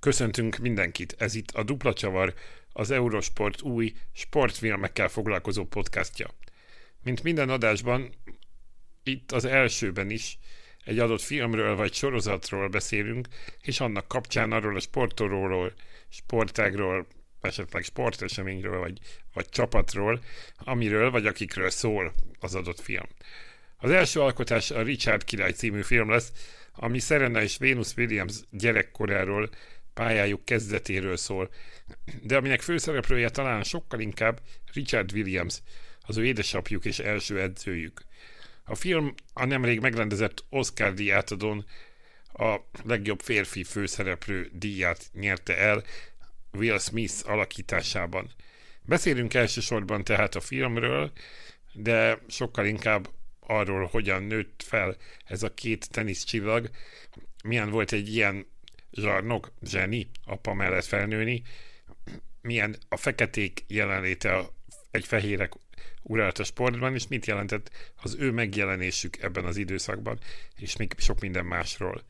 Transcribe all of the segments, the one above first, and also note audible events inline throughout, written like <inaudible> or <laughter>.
Köszöntünk mindenkit, ez itt a Dupla Csavar, az Eurosport új sportfilmekkel foglalkozó podcastja. Mint minden adásban, itt az elsőben is egy adott filmről vagy sorozatról beszélünk, és annak kapcsán arról a sportolóról, sportágról, esetleg sporteseményről, vagy, vagy csapatról, amiről vagy akikről szól az adott film. Az első alkotás a Richard király című film lesz, ami Serena és Venus Williams gyerekkoráról, pályájuk kezdetéről szól, de aminek főszereplője talán sokkal inkább Richard Williams, az ő édesapjuk és első edzőjük. A film a nemrég megrendezett Oscar díjátadón a legjobb férfi főszereplő díját nyerte el Will Smith alakításában. Beszélünk elsősorban tehát a filmről, de sokkal inkább arról, hogyan nőtt fel ez a két teniszcsillag, milyen volt egy ilyen zsarnok, zseni, apa mellett felnőni, milyen a feketék jelenléte a, egy fehérek uralt a sportban, és mit jelentett az ő megjelenésük ebben az időszakban, és még sok minden másról.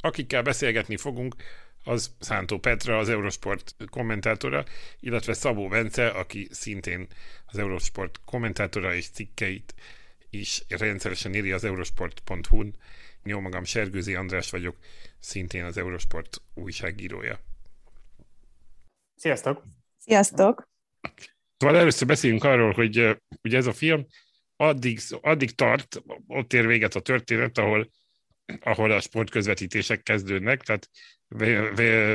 Akikkel beszélgetni fogunk, az Szántó Petra, az Eurosport kommentátora, illetve Szabó Bence, aki szintén az Eurosport kommentátora és cikkeit is rendszeresen írja az eurosport.hu-n. Jó magam, Sergőzi András vagyok, szintén az Eurosport újságírója. Sziasztok! Sziasztok! Szóval először beszéljünk arról, hogy ugye ez a film addig, addig tart, ott ér véget a történet, ahol, ahol a sportközvetítések kezdődnek, tehát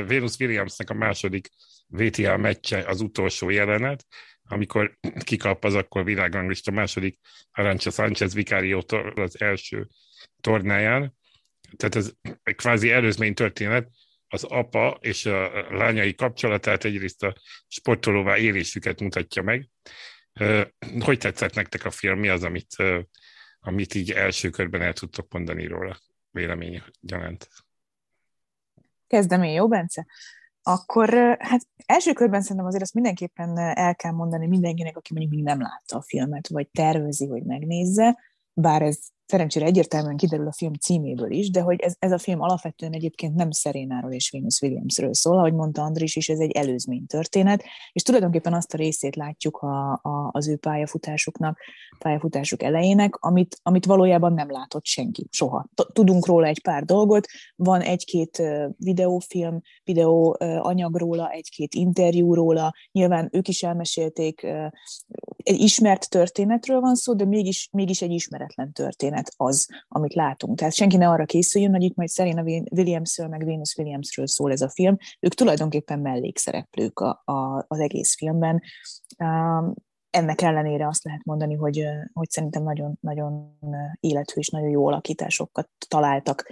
Venus Williamsnek a második VTA meccse az utolsó jelenet, amikor kikap az akkor világranglista második Arancha Sánchez Vicario az első tornáján. Tehát ez egy kvázi előzmény történet, az apa és a lányai kapcsolatát egyrészt a sportolóvá élésüket mutatja meg. Hogy tetszett nektek a film? Mi az, amit, amit így első körben el tudtok mondani róla vélemény gyanánt? Kezdem én, jó, Bence? Akkor hát első körben szerintem azért azt mindenképpen el kell mondani mindenkinek, aki mondjuk még nem látta a filmet, vagy tervezi, hogy megnézze, bár ez szerencsére egyértelműen kiderül a film címéből is, de hogy ez, ez a film alapvetően egyébként nem Szerénáról és Venus Williamsről szól, ahogy mondta Andris is, ez egy előzmény történet, és tulajdonképpen azt a részét látjuk a, a, az ő pályafutásuknak, pályafutásuk elejének, amit, amit valójában nem látott senki, soha. Tudunk róla egy pár dolgot, van egy-két videófilm, videó anyag róla, egy-két interjú róla, nyilván ők is elmesélték, egy ismert történetről van szó, de mégis, mégis egy ismeretlen történet történet az, amit látunk. Tehát senki ne arra készüljön, hogy itt majd Serena Williamsről, meg Venus Williamsről szól ez a film. Ők tulajdonképpen mellékszereplők a, a, az egész filmben ennek ellenére azt lehet mondani, hogy, hogy szerintem nagyon, nagyon élethű és nagyon jó alakításokat találtak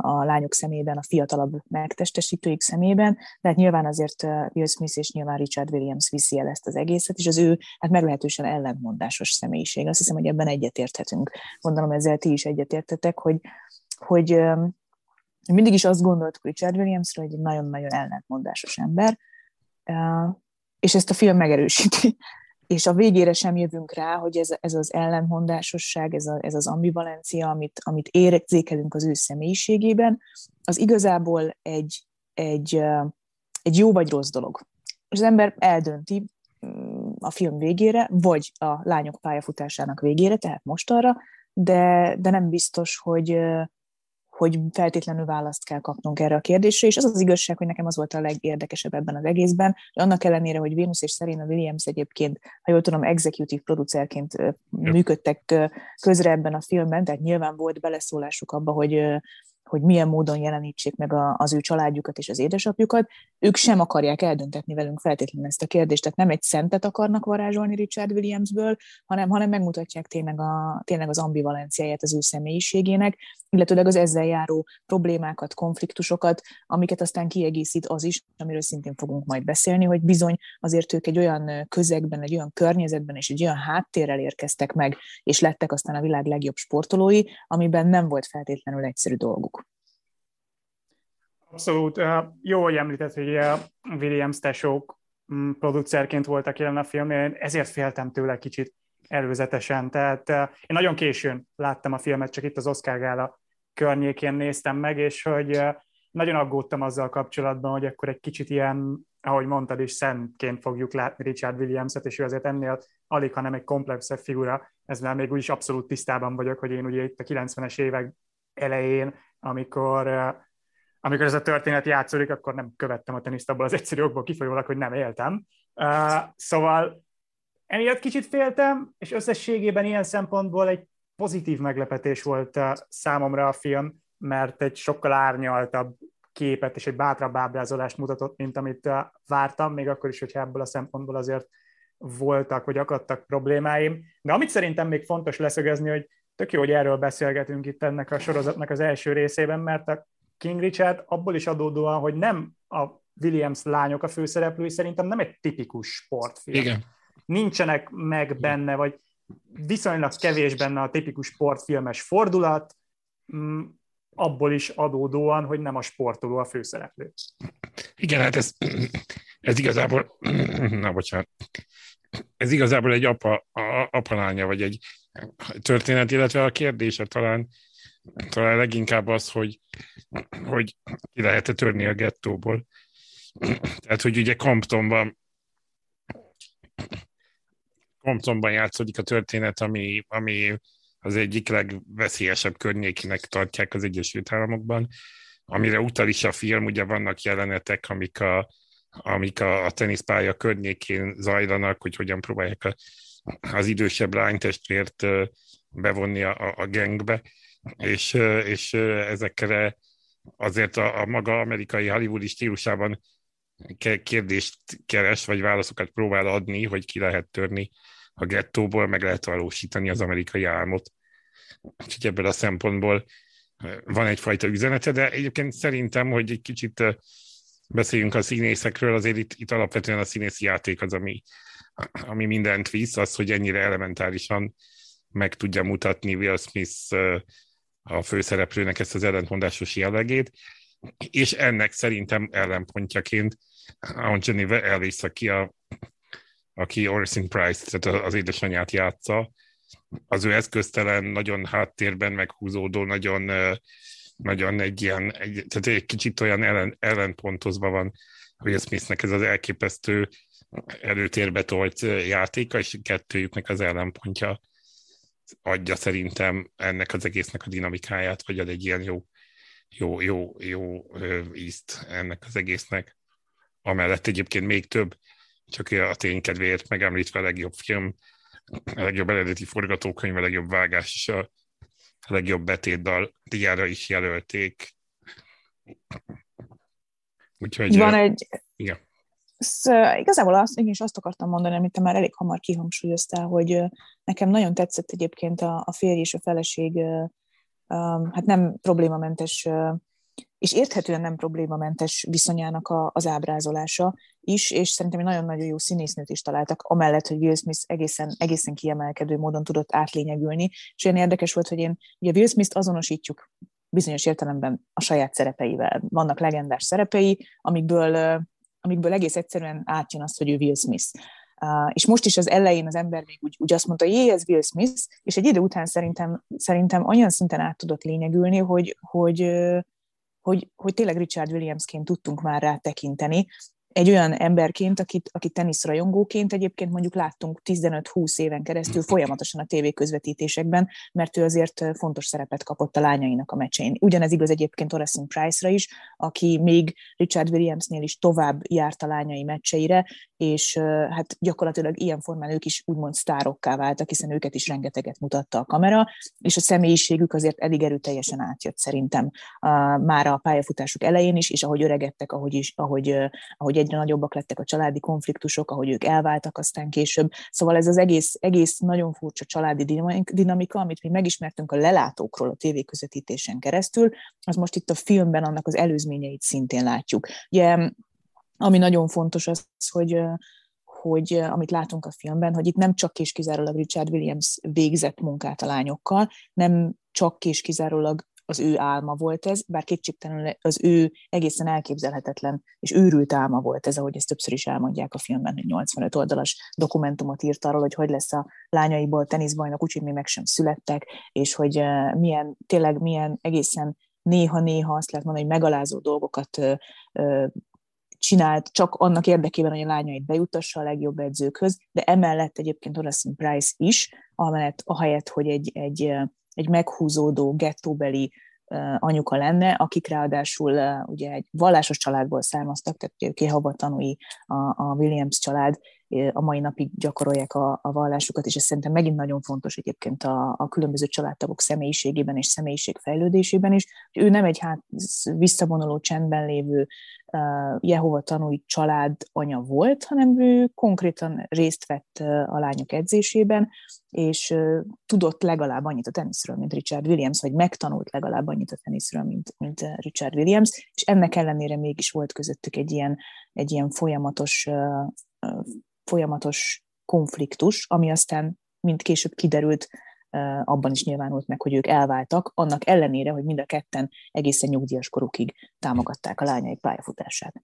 a lányok szemében, a fiatalabb megtestesítőik szemében, de hát nyilván azért Will Smith és nyilván Richard Williams viszi el ezt az egészet, és az ő hát meglehetősen ellentmondásos személyiség. Azt hiszem, hogy ebben egyetérthetünk. Gondolom ezzel ti is egyetértetek, hogy, hogy mindig is azt gondoltuk Richard Williamsről, hogy egy nagyon-nagyon ellentmondásos ember, és ezt a film megerősíti és a végére sem jövünk rá, hogy ez, ez az ellenmondásosság, ez, a, ez az ambivalencia, amit, amit érzékelünk az ő személyiségében, az igazából egy, egy, egy jó vagy rossz dolog. És az ember eldönti mm, a film végére, vagy a lányok pályafutásának végére, tehát most arra, de, de nem biztos, hogy, hogy feltétlenül választ kell kapnunk erre a kérdésre, és az az igazság, hogy nekem az volt a legérdekesebb ebben az egészben, hogy annak ellenére, hogy Venus és Serena Williams egyébként, ha jól tudom, executive producerként működtek közre ebben a filmben, tehát nyilván volt beleszólásuk abba, hogy hogy milyen módon jelenítsék meg a, az ő családjukat és az édesapjukat, ők sem akarják eldöntetni velünk feltétlenül ezt a kérdést, tehát nem egy szentet akarnak varázsolni Richard Williamsből, hanem, hanem megmutatják tényleg, a, tényleg az ambivalenciáját az ő személyiségének, illetőleg az ezzel járó problémákat, konfliktusokat, amiket aztán kiegészít az is, amiről szintén fogunk majd beszélni, hogy bizony azért ők egy olyan közegben, egy olyan környezetben és egy olyan háttérrel érkeztek meg, és lettek aztán a világ legjobb sportolói, amiben nem volt feltétlenül egyszerű dolguk. Abszolút. Jó, hogy említett, hogy Williams tesók mm, producerként voltak jelen a filmnél, ezért féltem tőle kicsit előzetesen. Tehát én nagyon későn láttam a filmet, csak itt az Oscar Gála környékén néztem meg, és hogy nagyon aggódtam azzal kapcsolatban, hogy akkor egy kicsit ilyen, ahogy mondtad is, szentként fogjuk látni Richard Williams-et, és ő azért ennél alig, hanem egy komplexebb figura, ezzel még úgyis abszolút tisztában vagyok, hogy én ugye itt a 90-es évek elején, amikor amikor ez a történet játszódik, akkor nem követtem a teniszt abból az egyszerű okból kifolyólag, hogy nem éltem. Uh, szóval emiatt kicsit féltem, és összességében ilyen szempontból egy pozitív meglepetés volt számomra a film, mert egy sokkal árnyaltabb képet és egy bátrabb ábrázolást mutatott, mint amit vártam, még akkor is, hogyha ebből a szempontból azért voltak, vagy akadtak problémáim. De amit szerintem még fontos leszögezni, hogy tök jó, hogy erről beszélgetünk itt ennek a sorozatnak az első részében, mert a King Richard abból is adódóan, hogy nem a Williams lányok a főszereplői, szerintem nem egy tipikus sportfilm. Igen. Nincsenek meg benne, vagy viszonylag kevés benne a tipikus sportfilmes fordulat, mm, abból is adódóan, hogy nem a sportoló a főszereplő. Igen, hát ez, ez igazából, na bocsánat, ez igazából egy apa, apalánya, vagy egy történet, illetve a kérdése talán, talán leginkább az, hogy, hogy ki lehet-e törni a gettóból. Tehát, hogy ugye Comptonban Comptonban játszódik a történet, ami, ami az egyik legveszélyesebb környékinek tartják az Egyesült Államokban, amire utal is a film, ugye vannak jelenetek, amik a, amik a, a teniszpálya környékén zajlanak, hogy hogyan próbálják a, az idősebb lánytestvért bevonni a, a gengbe, és, és ezekre azért a, a maga amerikai hollywoodi stílusában kérdést keres, vagy válaszokat próbál adni, hogy ki lehet törni a gettóból, meg lehet valósítani az amerikai álmot. Úgyhogy ebből a szempontból van egyfajta üzenete, de egyébként szerintem, hogy egy kicsit beszéljünk a színészekről, azért itt, itt alapvetően a színészi játék az, ami, ami mindent visz, az, hogy ennyire elementárisan meg tudja mutatni Will Smith a főszereplőnek ezt az ellentmondásos jellegét, és ennek szerintem ellenpontjaként Anthony Ellis, aki, a, aki Orson Price, tehát az édesanyját játsza, az ő eszköztelen, nagyon háttérben meghúzódó, nagyon, nagyon egy ilyen, egy, tehát egy kicsit olyan ellen, ellenpontozva van Will Smithnek ez az elképesztő előtérbe tolt játéka, és kettőjüknek az ellenpontja adja szerintem ennek az egésznek a dinamikáját, vagy ad egy ilyen jó, jó, jó, jó ízt ennek az egésznek. Amellett egyébként még több, csak a ténykedvéért megemlítve a legjobb film, a legjobb eredeti forgatókönyv, a legjobb vágás és a legjobb betétdal diára is jelölték. Úgyhogy... Van egy... Igen. Szóval igazából azt, én is azt akartam mondani, amit te már elég hamar kihangsúlyoztál, hogy nekem nagyon tetszett egyébként a, a férj és a feleség hát nem problémamentes és érthetően nem problémamentes viszonyának a, az ábrázolása is, és szerintem egy nagyon-nagyon jó színésznőt is találtak, amellett, hogy Will Smith egészen, egészen kiemelkedő módon tudott átlényegülni, és olyan érdekes volt, hogy én, ugye Will Smith-t azonosítjuk bizonyos értelemben a saját szerepeivel. Vannak legendás szerepei, amikből, amikből egész egyszerűen átjön azt, hogy ő Will Smith. És most is az elején az ember még úgy, úgy azt mondta, jé, ez Will Smith, és egy idő után szerintem, szerintem olyan szinten át tudott lényegülni, hogy, hogy, hogy, hogy tényleg Richard Williamsként tudtunk már rá tekinteni, egy olyan emberként, akit, akit teniszrajongóként egyébként mondjuk láttunk 15-20 éven keresztül folyamatosan a tévé közvetítésekben, mert ő azért fontos szerepet kapott a lányainak a meccsein. Ugyanez igaz egyébként Orison Price-ra is, aki még Richard Williamsnél is tovább járt a lányai meccseire, és hát gyakorlatilag ilyen formán ők is úgymond sztárokká váltak, hiszen őket is rengeteget mutatta a kamera, és a személyiségük azért elég erőteljesen átjött szerintem már a pályafutásuk elején is, és ahogy öregedtek, ahogy, is, ahogy, ahogy egyre nagyobbak lettek a családi konfliktusok, ahogy ők elváltak aztán később. Szóval ez az egész, egész nagyon furcsa családi dinamika, amit mi megismertünk a lelátókról a tévéközvetítésen keresztül, az most itt a filmben annak az előzményeit szintén látjuk. Ugye, ami nagyon fontos az, hogy hogy amit látunk a filmben, hogy itt nem csak és kizárólag Richard Williams végzett munkát a lányokkal, nem csak és kizárólag az ő álma volt ez, bár kétségtelenül az ő egészen elképzelhetetlen és őrült álma volt ez, ahogy ezt többször is elmondják a filmben, hogy 85 oldalas dokumentumot írt arról, hogy hogy lesz a lányaiból teniszbajnok, úgyhogy még meg sem születtek, és hogy milyen, tényleg milyen egészen néha-néha azt lehet mondani, hogy megalázó dolgokat csinált csak annak érdekében, hogy a lányait bejutassa a legjobb edzőkhöz, de emellett egyébként Orson Price is, amellett ahelyett, hogy egy, egy, egy meghúzódó, gettóbeli anyuka lenne, akik ráadásul ugye egy vallásos családból származtak, tehát ugye tanúi a, a Williams család, a mai napig gyakorolják a, a vallásukat, és ez szerintem megint nagyon fontos egyébként a, a különböző családtagok személyiségében és személyiség fejlődésében is. Ő nem egy hát visszavonuló csendben lévő uh, Jehova tanúi család anya volt, hanem ő konkrétan részt vett uh, a lányok edzésében, és uh, tudott legalább annyit a teniszről, mint Richard Williams, vagy megtanult legalább annyit a teniszről, mint, mint Richard Williams, és ennek ellenére mégis volt közöttük egy ilyen, egy ilyen folyamatos folyamatos konfliktus, ami aztán, mint később kiderült, abban is nyilvánult meg, hogy ők elváltak, annak ellenére, hogy mind a ketten egészen nyugdíjas korukig támogatták a lányaik pályafutását.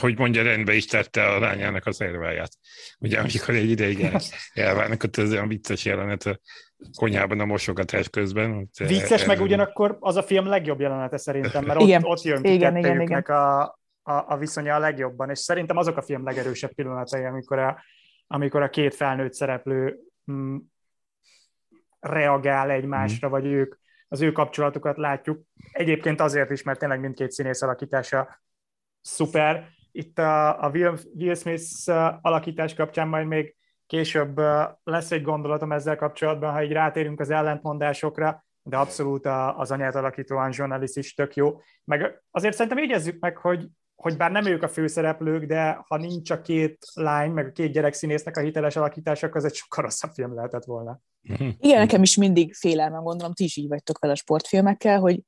Hogy mondja, rendbe is tette a lányának az erváját. Ugye, amikor egy ideig elválnak, ott ez olyan vicces jelenet a konyhában a mosogatás közben. Vicces, el, meg ugyanakkor az a film legjobb jelenete szerintem, mert igen. ott, ott jön ki igen, igen, igen. A, a, a viszonya a legjobban, és szerintem azok a film legerősebb pillanatai, amikor a, amikor a két felnőtt szereplő mm, reagál egymásra, mm. vagy ők, az ő kapcsolatukat látjuk. Egyébként azért is, mert tényleg mindkét színész alakítása szuper. Itt a, a Will, Will Smith alakítás kapcsán majd még később lesz egy gondolatom ezzel kapcsolatban, ha így rátérünk az ellentmondásokra, de abszolút az anyát alakító Anjon is tök jó. Meg azért szerintem jegyezzük meg, hogy hogy bár nem ők a főszereplők, de ha nincs a két lány, meg a két gyerek színésznek a hiteles alakítása, akkor ez egy sokkal rosszabb film lehetett volna. Mhm. Igen, nekem is mindig félelmem, gondolom, ti is így vagytok vele a sportfilmekkel, hogy,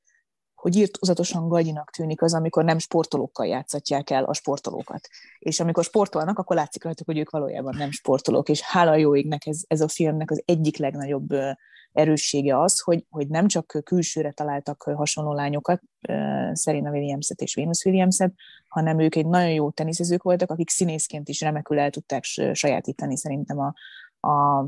hogy írtózatosan gagyinak tűnik az, amikor nem sportolókkal játszatják el a sportolókat. És amikor sportolnak, akkor látszik rajtuk, hogy ők valójában nem sportolók, és hála jó égnek ez, ez a filmnek az egyik legnagyobb erőssége az, hogy, hogy nem csak külsőre találtak hasonló lányokat, Serena Williams-et és Venus Williams-et, hanem ők egy nagyon jó teniszezők voltak, akik színészként is remekül el tudták sajátítani szerintem a, a,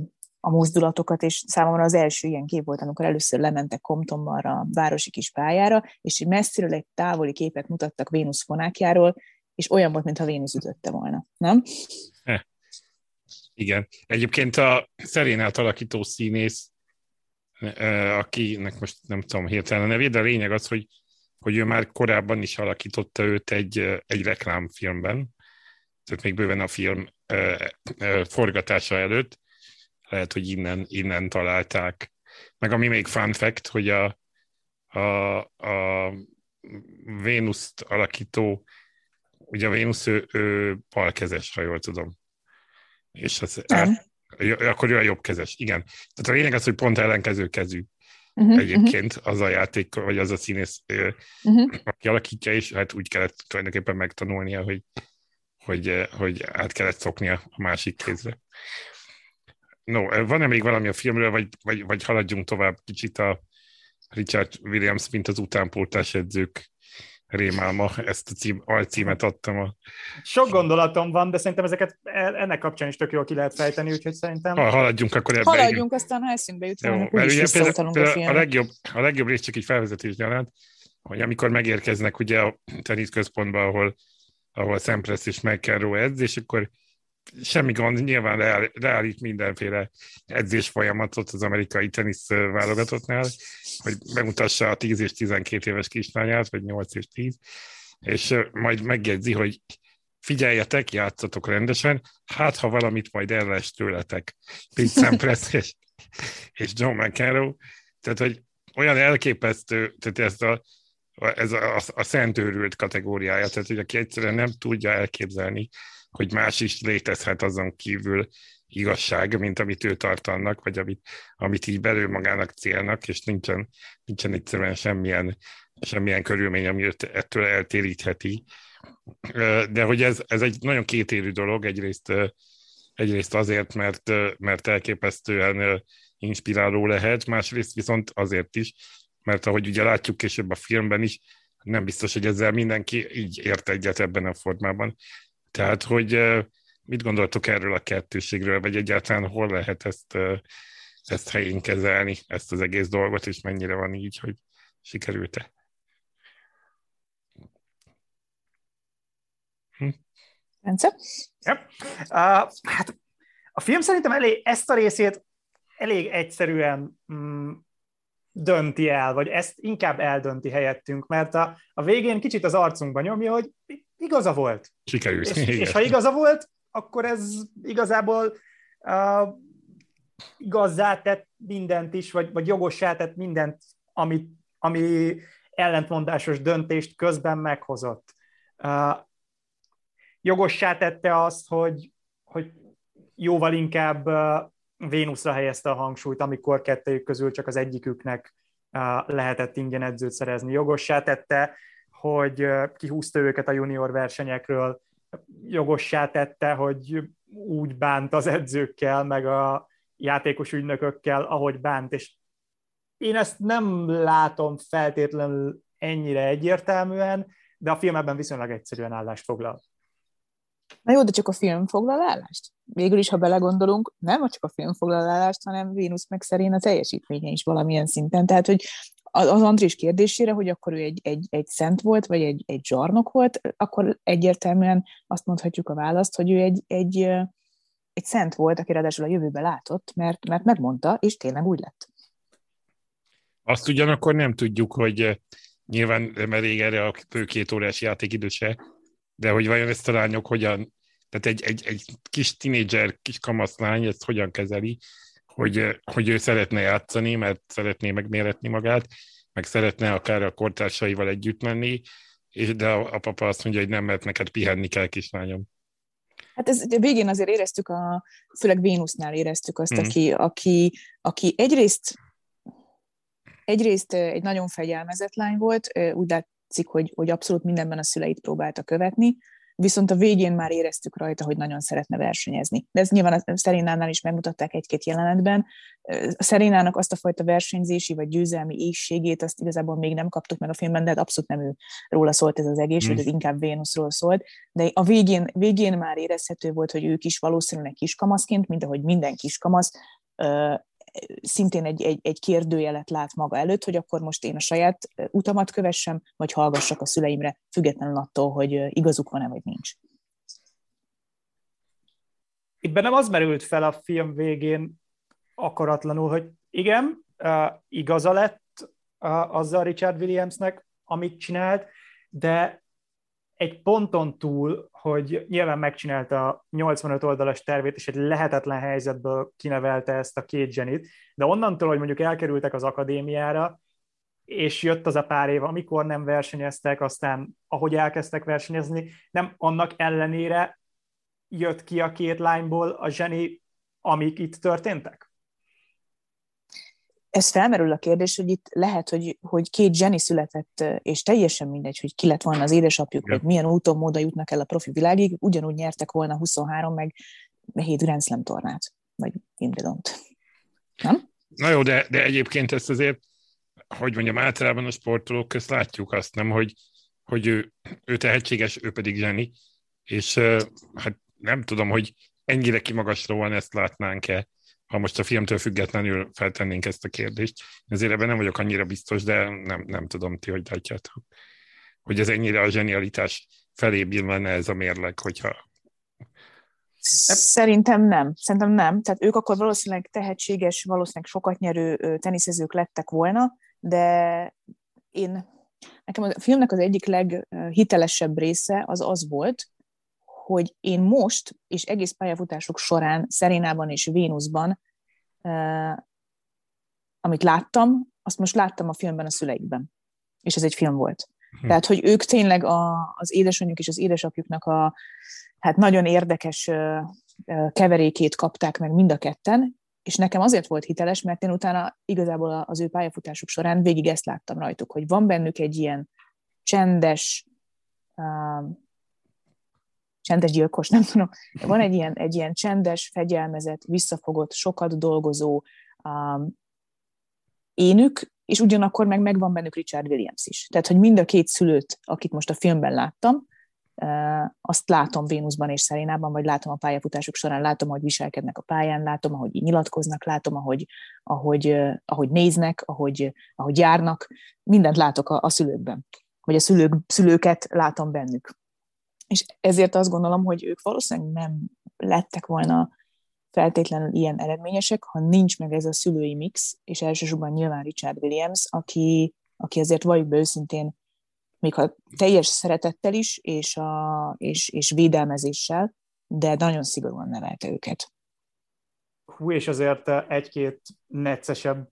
a mozdulatokat, és számomra az első ilyen kép volt, amikor először lementek Comptonban a városi kis pályára, és messziről egy távoli képet mutattak Vénusz fonákjáról, és olyan volt, mintha Vénusz ütötte volna, nem? Igen. Egyébként a Szerénát alakító színész akinek most nem tudom hirtelen a nevét, de a lényeg az, hogy, hogy ő már korábban is alakította őt egy, egy reklámfilmben, tehát még bőven a film forgatása előtt, lehet, hogy innen, innen találták. Meg ami még fun fact, hogy a, a, a Vénuszt alakító, ugye a Vénusz ő, ő balkezes, ha jól tudom. És az, át, akkor ő a jobbkezes, igen. Tehát a lényeg az, hogy pont ellenkező kezű uh-huh, egyébként uh-huh. az a játék, vagy az a színész, uh-huh. aki alakítja, és hát úgy kellett tulajdonképpen megtanulnia, hogy, hogy, hogy át kellett szoknia a másik kézre. No, van-e még valami a filmről, vagy, vagy, vagy haladjunk tovább kicsit a Richard Williams, mint az utánpótlás edzők rémálma, ezt a cím, alcímet adtam. A... Sok gondolatom van, de szerintem ezeket ennek kapcsán is tök jól ki lehet fejteni, úgyhogy szerintem... Ha, haladjunk akkor ebbe. Haladjunk, aztán ha eszünkbe jut, Jó, mert ugye például, például a, a, legjobb, a legjobb rész csak egy felvezetés jelent, hogy amikor megérkeznek ugye a tenisz központba, ahol, ahol Szempress és McEnroe edz, és akkor semmi gond, nyilván leállít mindenféle edzés folyamatot az amerikai tenisz válogatottnál, hogy bemutassa a 10 és 12 éves kislányát, vagy 8 és 10, és majd megjegyzi, hogy figyeljetek, játszatok rendesen, hát ha valamit majd ellens tőletek. Pete Sampras és, és John McEnroe, tehát hogy olyan elképesztő, tehát ez a, ez a, a, a szentőrült kategóriája, tehát hogy aki egyszerűen nem tudja elképzelni, hogy más is létezhet azon kívül igazság, mint amit ő tart annak, vagy amit, amit így belül magának célnak, és nincsen, nincsen egyszerűen semmilyen, semmilyen körülmény, ami őt ettől eltérítheti. De hogy ez, ez egy nagyon kétérű dolog, egyrészt, egyrészt azért, mert, mert elképesztően inspiráló lehet, másrészt viszont azért is, mert ahogy ugye látjuk később a filmben is, nem biztos, hogy ezzel mindenki így ért egyet ebben a formában. Tehát, hogy mit gondoltok erről a kettőségről, vagy egyáltalán hol lehet ezt, ezt helyén kezelni, ezt az egész dolgot, és mennyire van így, hogy sikerült-e. Hm? Bence? Ja. Uh, hát a film szerintem elég, ezt a részét elég egyszerűen mm, dönti el, vagy ezt inkább eldönti helyettünk, mert a, a végén kicsit az arcunkba nyomja, hogy igaza volt. Sikerült. És, és ha igaza volt, akkor ez igazából uh, igazzá tett mindent is, vagy, vagy jogossá tett mindent, ami, ami ellentmondásos döntést közben meghozott. Uh, jogossá tette azt, hogy, hogy jóval inkább uh, Vénuszra helyezte a hangsúlyt, amikor kettőjük közül csak az egyiküknek lehetett ingyen edzőt szerezni. Jogossá tette, hogy kihúzta őket a junior versenyekről, jogossá tette, hogy úgy bánt az edzőkkel, meg a játékos ügynökökkel, ahogy bánt, és én ezt nem látom feltétlenül ennyire egyértelműen, de a film ebben viszonylag egyszerűen állást foglal. Na jó, de csak a film foglal állást? Végül is, ha belegondolunk, nem csak a film foglal állást, hanem Vénusz meg szerint a teljesítménye is valamilyen szinten. Tehát, hogy az Andris kérdésére, hogy akkor ő egy, egy, egy szent volt, vagy egy, egy zsarnok volt, akkor egyértelműen azt mondhatjuk a választ, hogy ő egy, egy, egy szent volt, aki ráadásul a jövőbe látott, mert, mert megmondta, és tényleg úgy lett. Azt ugyanakkor nem tudjuk, hogy nyilván nem elég erre a fő két órás játékidő de hogy vajon ezt a lányok hogyan, tehát egy, egy, egy kis tinédzser, kis kamaszlány ezt hogyan kezeli, hogy, hogy ő szeretne játszani, mert szeretné megméretni magát, meg szeretne akár a kortársaival együtt menni, és de a, a papa azt mondja, hogy nem, mert neked pihenni kell, kislányom. Hát ez végén azért éreztük, a, főleg Vénusznál éreztük azt, mm. aki, aki, aki egyrészt egyrészt egy nagyon fegyelmezett lány volt, úgy látszik, hogy, hogy abszolút mindenben a szüleit próbálta követni, viszont a végén már éreztük rajta, hogy nagyon szeretne versenyezni. De ez nyilván a Szerénánál is megmutatták egy-két jelenetben. A Szerénának azt a fajta versenyzési vagy győzelmi éjségét, azt igazából még nem kaptuk meg a filmben, de hát abszolút nem ő róla szólt ez az egész, mm. ez inkább Vénuszról szólt. De a végén, végén már érezhető volt, hogy ők is valószínűleg kiskamaszként, mint ahogy minden kiskamasz, szintén egy, egy, egy kérdőjelet lát maga előtt, hogy akkor most én a saját utamat kövessem, vagy hallgassak a szüleimre, függetlenül attól, hogy igazuk van-e, vagy nincs. Itt bennem az merült fel a film végén akaratlanul, hogy igen, igaza lett azzal Richard Williamsnek, amit csinált, de egy ponton túl, hogy nyilván megcsinálta a 85 oldalas tervét, és egy lehetetlen helyzetből kinevelte ezt a két zsenit, de onnantól, hogy mondjuk elkerültek az akadémiára, és jött az a pár év, amikor nem versenyeztek, aztán ahogy elkezdtek versenyezni, nem annak ellenére jött ki a két lányból a zseni, amik itt történtek? Ez felmerül a kérdés, hogy itt lehet, hogy, hogy két zseni született, és teljesen mindegy, hogy ki lett volna az édesapjuk, vagy milyen úton, módon jutnak el a profi világig, ugyanúgy nyertek volna 23 meg 7 Grand Slam tornát, vagy Wimbledon-t. Nem? Na jó, de, de egyébként ezt azért, hogy mondjam, általában a sportolók közt látjuk azt, nem, hogy, hogy ő, ő tehetséges, ő pedig zseni, és hát nem tudom, hogy ennyire kimagaslóan ezt látnánk-e ha most a filmtől függetlenül feltennénk ezt a kérdést. Ezért ebben nem vagyok annyira biztos, de nem, nem tudom ti, hogy látjátok. Hogy ez ennyire a zsenialitás felé bilmenne ez a mérleg, hogyha... Szerintem nem. Szerintem nem. Tehát ők akkor valószínűleg tehetséges, valószínűleg sokat nyerő teniszezők lettek volna, de én nekem a filmnek az egyik leghitelesebb része az az volt, hogy én most, és egész pályafutások során Szerénában és Vénuszban, amit láttam, azt most láttam a filmben a szüleikben. És ez egy film volt. Hm. Tehát, hogy ők tényleg a, az édesanyjuk és az édesapjuknak a hát nagyon érdekes keverékét kapták meg mind a ketten, és nekem azért volt hiteles, mert én utána igazából az ő pályafutásuk során végig ezt láttam rajtuk, hogy van bennük egy ilyen csendes, csendes gyilkos, nem tudom, van egy ilyen, egy ilyen csendes, fegyelmezett, visszafogott, sokat dolgozó um, énük, és ugyanakkor meg megvan bennük Richard Williams is. Tehát, hogy mind a két szülőt, akit most a filmben láttam, azt látom Vénuszban és Szerénában, vagy látom a pályafutásuk során, látom, ahogy viselkednek a pályán, látom, ahogy nyilatkoznak, látom, ahogy, ahogy, ahogy néznek, ahogy, ahogy járnak, mindent látok a, a szülőkben, vagy a szülők, szülőket látom bennük. És ezért azt gondolom, hogy ők valószínűleg nem lettek volna feltétlenül ilyen eredményesek, ha nincs meg ez a szülői mix, és elsősorban nyilván Richard Williams, aki, aki azért valljuk be őszintén még ha teljes szeretettel is, és, a, és, és védelmezéssel, de nagyon szigorúan nevelte őket. Hú, és azért egy-két neccesebb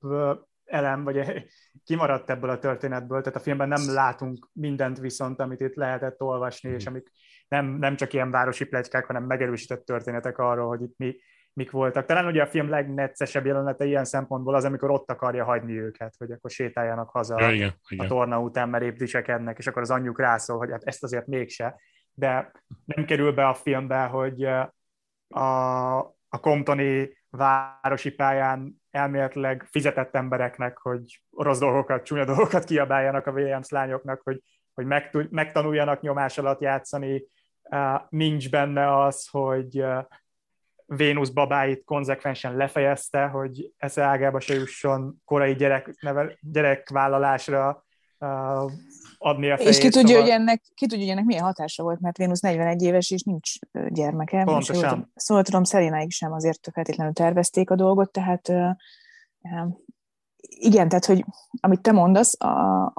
elem, vagy <laughs> kimaradt ebből a történetből, tehát a filmben nem látunk mindent viszont, amit itt lehetett olvasni, és amik nem, nem csak ilyen városi plegykák, hanem megerősített történetek arról, hogy itt mi, mik voltak. Talán ugye a film legneccesebb jelenete ilyen szempontból az, amikor ott akarja hagyni őket, hogy akkor sétáljanak haza ja, igen, igen. a torna után, mert épp dicsekednek, és akkor az anyjuk rászól, hogy hát ezt azért mégse. De nem kerül be a filmbe, hogy a, a Comptoni városi pályán elméletileg fizetett embereknek, hogy rossz dolgokat, csúnya dolgokat kiabáljanak a Williams lányoknak, hogy, hogy megtanuljanak nyomás alatt játszani. Nincs benne az, hogy Vénusz babáit konzekvensen lefejezte, hogy esze ágába se jusson korai gyerek, neve, gyerekvállalásra uh, adni a fejét. És ki tudja, szóval... hogy ennek, ki tudja, hogy ennek milyen hatása volt, mert Vénusz 41 éves, és nincs gyermeke. Pontosan. Szóval tudom, Szelináig sem azért feltétlenül tervezték a dolgot, tehát uh, igen, tehát, hogy amit te mondasz, a,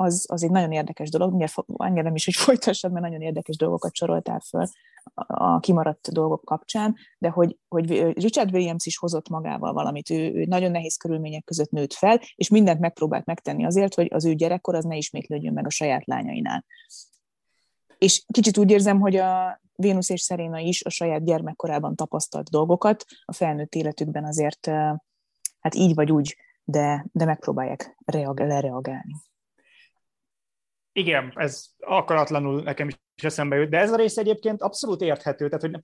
az, az egy nagyon érdekes dolog. Mindjárt engedem is, hogy <laughs> folytassad, mert nagyon érdekes dolgokat soroltál föl a kimaradt dolgok kapcsán, de hogy, hogy Richard Williams is hozott magával valamit. Ő, ő nagyon nehéz körülmények között nőtt fel, és mindent megpróbált megtenni azért, hogy az ő gyerekkor az ne ismétlődjön meg a saját lányainál. És kicsit úgy érzem, hogy a Vénusz és Szeréna is a saját gyermekkorában tapasztalt dolgokat a felnőtt életükben azért hát így vagy úgy, de, de megpróbálják reag- lereagálni. Igen, ez akaratlanul nekem is eszembe jut, de ez a rész egyébként abszolút érthető, tehát hogy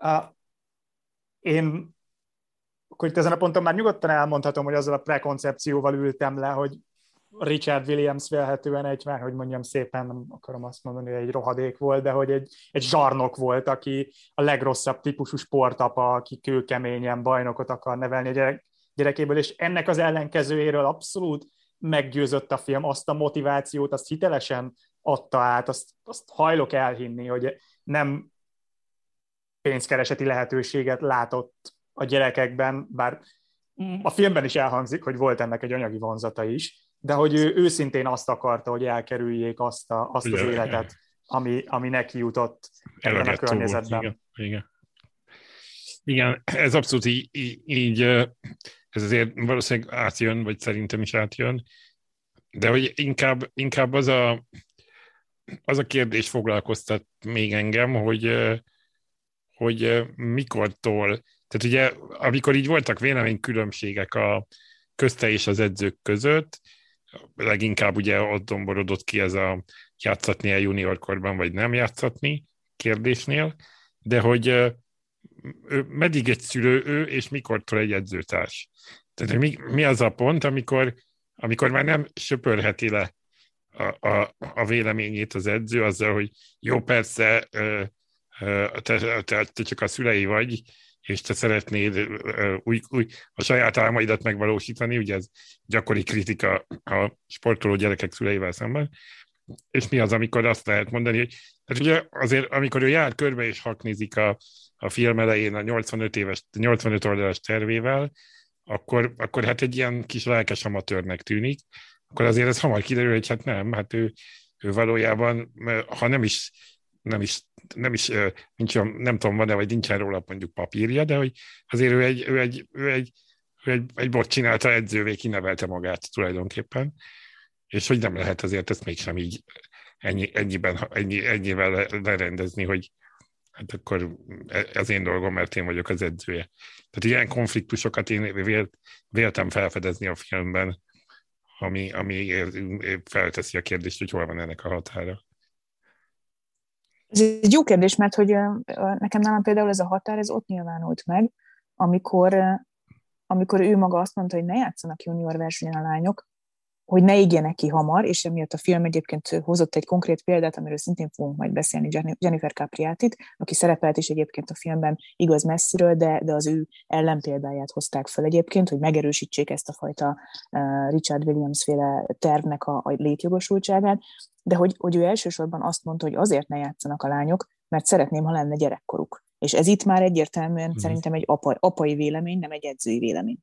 uh, én akkor itt ezen a ponton már nyugodtan elmondhatom, hogy azzal a prekoncepcióval ültem le, hogy Richard Williams vélhetően egy, már hogy mondjam szépen, nem akarom azt mondani, hogy egy rohadék volt, de hogy egy, egy zsarnok volt, aki a legrosszabb típusú sportapa, aki kőkeményen bajnokot akar nevelni a gyerek, gyerekéből, és ennek az ellenkezőjéről abszolút meggyőzött a film, azt a motivációt, azt hitelesen adta át, azt, azt hajlok elhinni, hogy nem pénzkereseti lehetőséget látott a gyerekekben, bár a filmben is elhangzik, hogy volt ennek egy anyagi vonzata is, de hogy ő őszintén azt akarta, hogy elkerüljék azt, a, azt az életet, ami, ami neki jutott ebben a környezetben. Igen, igen. igen, ez abszolút így, így, ez azért valószínűleg átjön, vagy szerintem is átjön, de hogy inkább, inkább az a, az a kérdés foglalkoztat még engem, hogy, hogy mikortól, tehát ugye amikor így voltak véleménykülönbségek a közte és az edzők között, leginkább ugye ott domborodott ki ez a játszatni a juniorkorban, vagy nem játszatni kérdésnél, de hogy ő, meddig egy szülő ő, és mikortól egy edzőtárs. Tehát mi, mi az a pont, amikor, amikor már nem söpörheti le a, a, a véleményét az edző azzal, hogy jó, persze, te, te, te csak a szülei vagy, és te szeretnéd új, új, a saját álmaidat megvalósítani, ugye ez gyakori kritika a sportoló gyerekek szüleivel szemben, és mi az, amikor azt lehet mondani, hogy hát ugye azért, amikor ő jár körbe és haknézik a, a film elején a 85 éves, 85 oldalas tervével, akkor, akkor hát egy ilyen kis lelkes amatőrnek tűnik, akkor azért ez hamar kiderül, hogy hát nem, hát ő, ő valójában, ha nem is, nem is, nem is, nincs, nem tudom, van-e, vagy nincsen róla mondjuk papírja, de hogy azért ő egy, ő egy, ő egy, ő egy, egy bot csinálta, edzővé kinevelte magát tulajdonképpen, és hogy nem lehet azért ezt mégsem így ennyi, ennyiben, ennyi, ennyivel lerendezni, hogy hát akkor ez én dolgom, mert én vagyok az edzője. Tehát ilyen konfliktusokat én vélt, véltem felfedezni a filmben, ami, ami felteszi a kérdést, hogy hol van ennek a határa. Ez egy jó kérdés, mert hogy nekem nálam például ez a határ, ez ott nyilvánult meg, amikor, amikor ő maga azt mondta, hogy ne játszanak junior versenyen a lányok, hogy ne ígjenek ki hamar, és emiatt a film egyébként hozott egy konkrét példát, amiről szintén fogunk majd beszélni, Jennifer Capriatit, aki szerepelt is egyébként a filmben, igaz messziről, de, de az ő ellenpéldáját hozták fel egyébként, hogy megerősítsék ezt a fajta Richard Williams féle tervnek a, a létjogosultságát, de hogy, hogy ő elsősorban azt mondta, hogy azért ne játszanak a lányok, mert szeretném, ha lenne gyerekkoruk. És ez itt már egyértelműen mm. szerintem egy apa, apai vélemény, nem egy edzői vélemény.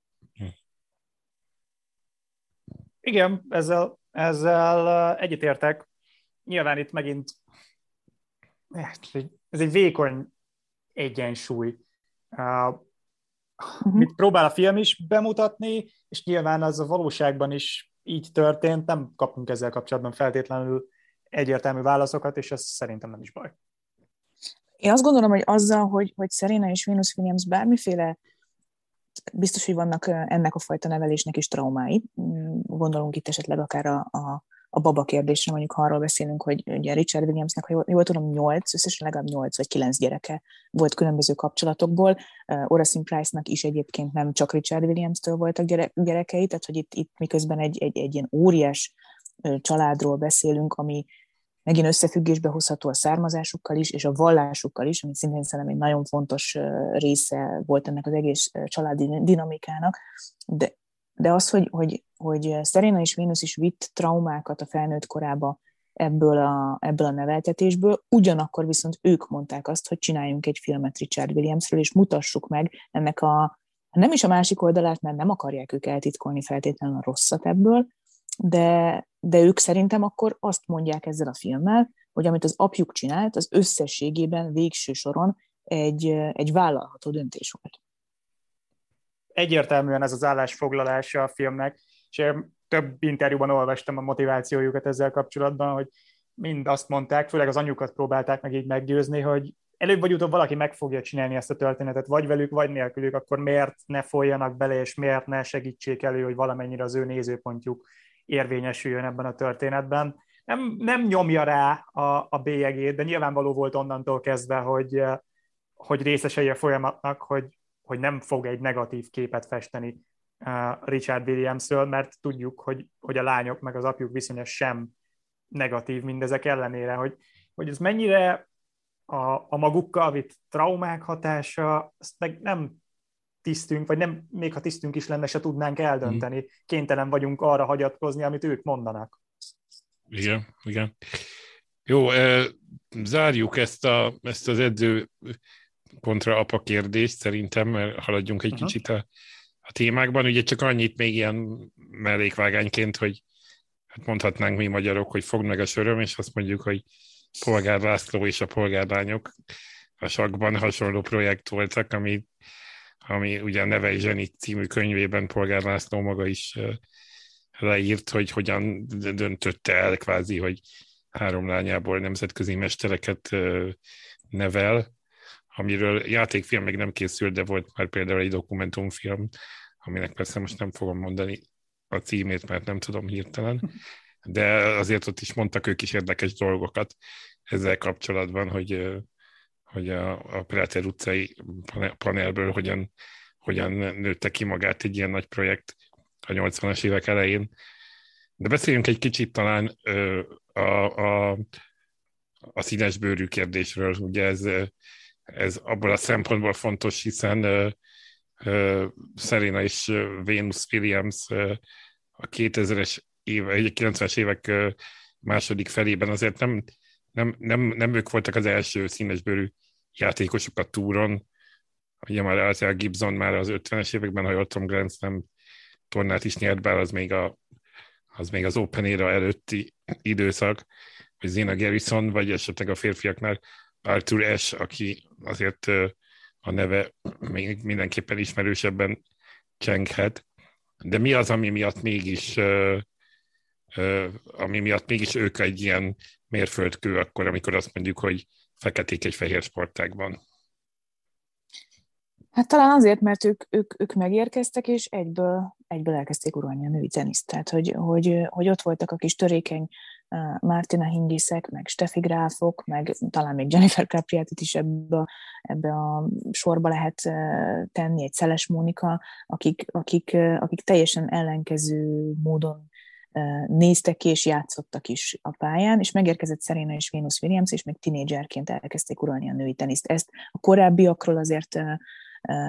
Igen, ezzel, ezzel egyetértek. Nyilván itt megint ez egy vékony egyensúly. Uh, mit próbál a film is bemutatni, és nyilván az a valóságban is így történt, nem kapunk ezzel kapcsolatban feltétlenül egyértelmű válaszokat, és ez szerintem nem is baj. Én azt gondolom, hogy azzal, hogy, hogy Serena és Venus Williams bármiféle biztos, hogy vannak ennek a fajta nevelésnek is traumái. Mm, gondolunk itt esetleg akár a, a, a baba kérdésre, mondjuk ha arról beszélünk, hogy ugye Richard Williamsnek, ha jól, tudom, nyolc, összesen legalább nyolc vagy kilenc gyereke volt különböző kapcsolatokból. Uh, Oracin Price-nak is egyébként nem csak Richard Williams-től voltak gyere, gyerekei, tehát hogy itt, itt miközben egy, egy, egy ilyen óriás családról beszélünk, ami megint összefüggésbe hozható a származásukkal is, és a vallásukkal is, ami szintén szerintem egy nagyon fontos része volt ennek az egész családi dinamikának, de, de az, hogy, hogy, hogy Serena és Vénusz is vitt traumákat a felnőtt korába ebből a, ebből a neveltetésből, ugyanakkor viszont ők mondták azt, hogy csináljunk egy filmet Richard Williamsről, és mutassuk meg ennek a, nem is a másik oldalát, mert nem akarják ők eltitkolni feltétlenül a rosszat ebből, de, de ők szerintem akkor azt mondják ezzel a filmmel, hogy amit az apjuk csinált, az összességében végső soron egy, egy vállalható döntés volt. Egyértelműen ez az állásfoglalása a filmnek, és én több interjúban olvastam a motivációjukat ezzel kapcsolatban, hogy mind azt mondták, főleg az anyukat próbálták meg így meggyőzni, hogy előbb vagy utóbb valaki meg fogja csinálni ezt a történetet, vagy velük, vagy nélkülük, akkor miért ne folyjanak bele, és miért ne segítsék elő, hogy valamennyire az ő nézőpontjuk érvényesüljön ebben a történetben. Nem, nem nyomja rá a, a bélyegét, de nyilvánvaló volt onnantól kezdve, hogy, hogy részesei a folyamatnak, hogy, hogy nem fog egy negatív képet festeni uh, Richard Williamsről, mert tudjuk, hogy, hogy a lányok meg az apjuk viszonya sem negatív mindezek ellenére, hogy, hogy ez mennyire a, a magukkal vitt traumák hatása, ezt meg nem tisztünk, vagy nem, még ha tisztünk is lenne, se tudnánk eldönteni. Mm. Kénytelen vagyunk arra hagyatkozni, amit ők mondanak. Igen, igen. Jó, zárjuk ezt, a, ezt az edző kontra apa kérdést szerintem, mert haladjunk egy uh-huh. kicsit a, a témákban. Ugye csak annyit még ilyen mellékvágányként, hogy hát mondhatnánk mi magyarok, hogy fogd meg a söröm, és azt mondjuk, hogy Polgár László és a polgárlányok a sakban hasonló projekt voltak, ami ami ugye a Neve Zseni című könyvében Polgár László maga is leírt, hogy hogyan döntötte el kvázi, hogy három lányából nemzetközi mestereket nevel, amiről játékfilm még nem készült, de volt már például egy dokumentumfilm, aminek persze most nem fogom mondani a címét, mert nem tudom hirtelen, de azért ott is mondtak ők is érdekes dolgokat ezzel kapcsolatban, hogy hogy a, a Prater utcai panelből hogyan, hogyan nőtte ki magát egy ilyen nagy projekt a 80-as évek elején. De beszéljünk egy kicsit talán a, a, a színesbőrű kérdésről. Ugye ez, ez abból a szempontból fontos, hiszen Serena és Venus Williams a 2000-es éve, 90-es évek második felében azért nem, nem, nem, nem ők voltak az első színesbőrű játékosok a túron. Ugye már Althea Gibson már az 50-es években, ha jól tudom, Slam tornát is nyert, bár az még, a, az még az Open Era előtti időszak, vagy Zina Garrison, vagy esetleg a férfiaknál Arthur Ashe, aki azért a neve még mindenképpen ismerősebben csenghet. De mi az, ami miatt mégis ami miatt mégis ők egy ilyen mérföldkő akkor, amikor azt mondjuk, hogy feketék egy fehér sportágban? Hát talán azért, mert ők, ők, ők megérkeztek, és egyből, egyből elkezdték uralni a női teniszt. Tehát, hogy, hogy, hogy ott voltak a kis törékeny Martina Hingiszek, meg Steffi Gráfok, meg talán még Jennifer Capriatit is ebbe, a, ebbe a sorba lehet tenni, egy Szeles Mónika, akik, akik, akik teljesen ellenkező módon néztek és játszottak is a pályán, és megérkezett Serena és Venus Williams, és még tinédzserként elkezdték uralni a női teniszt. Ezt a korábbiakról azért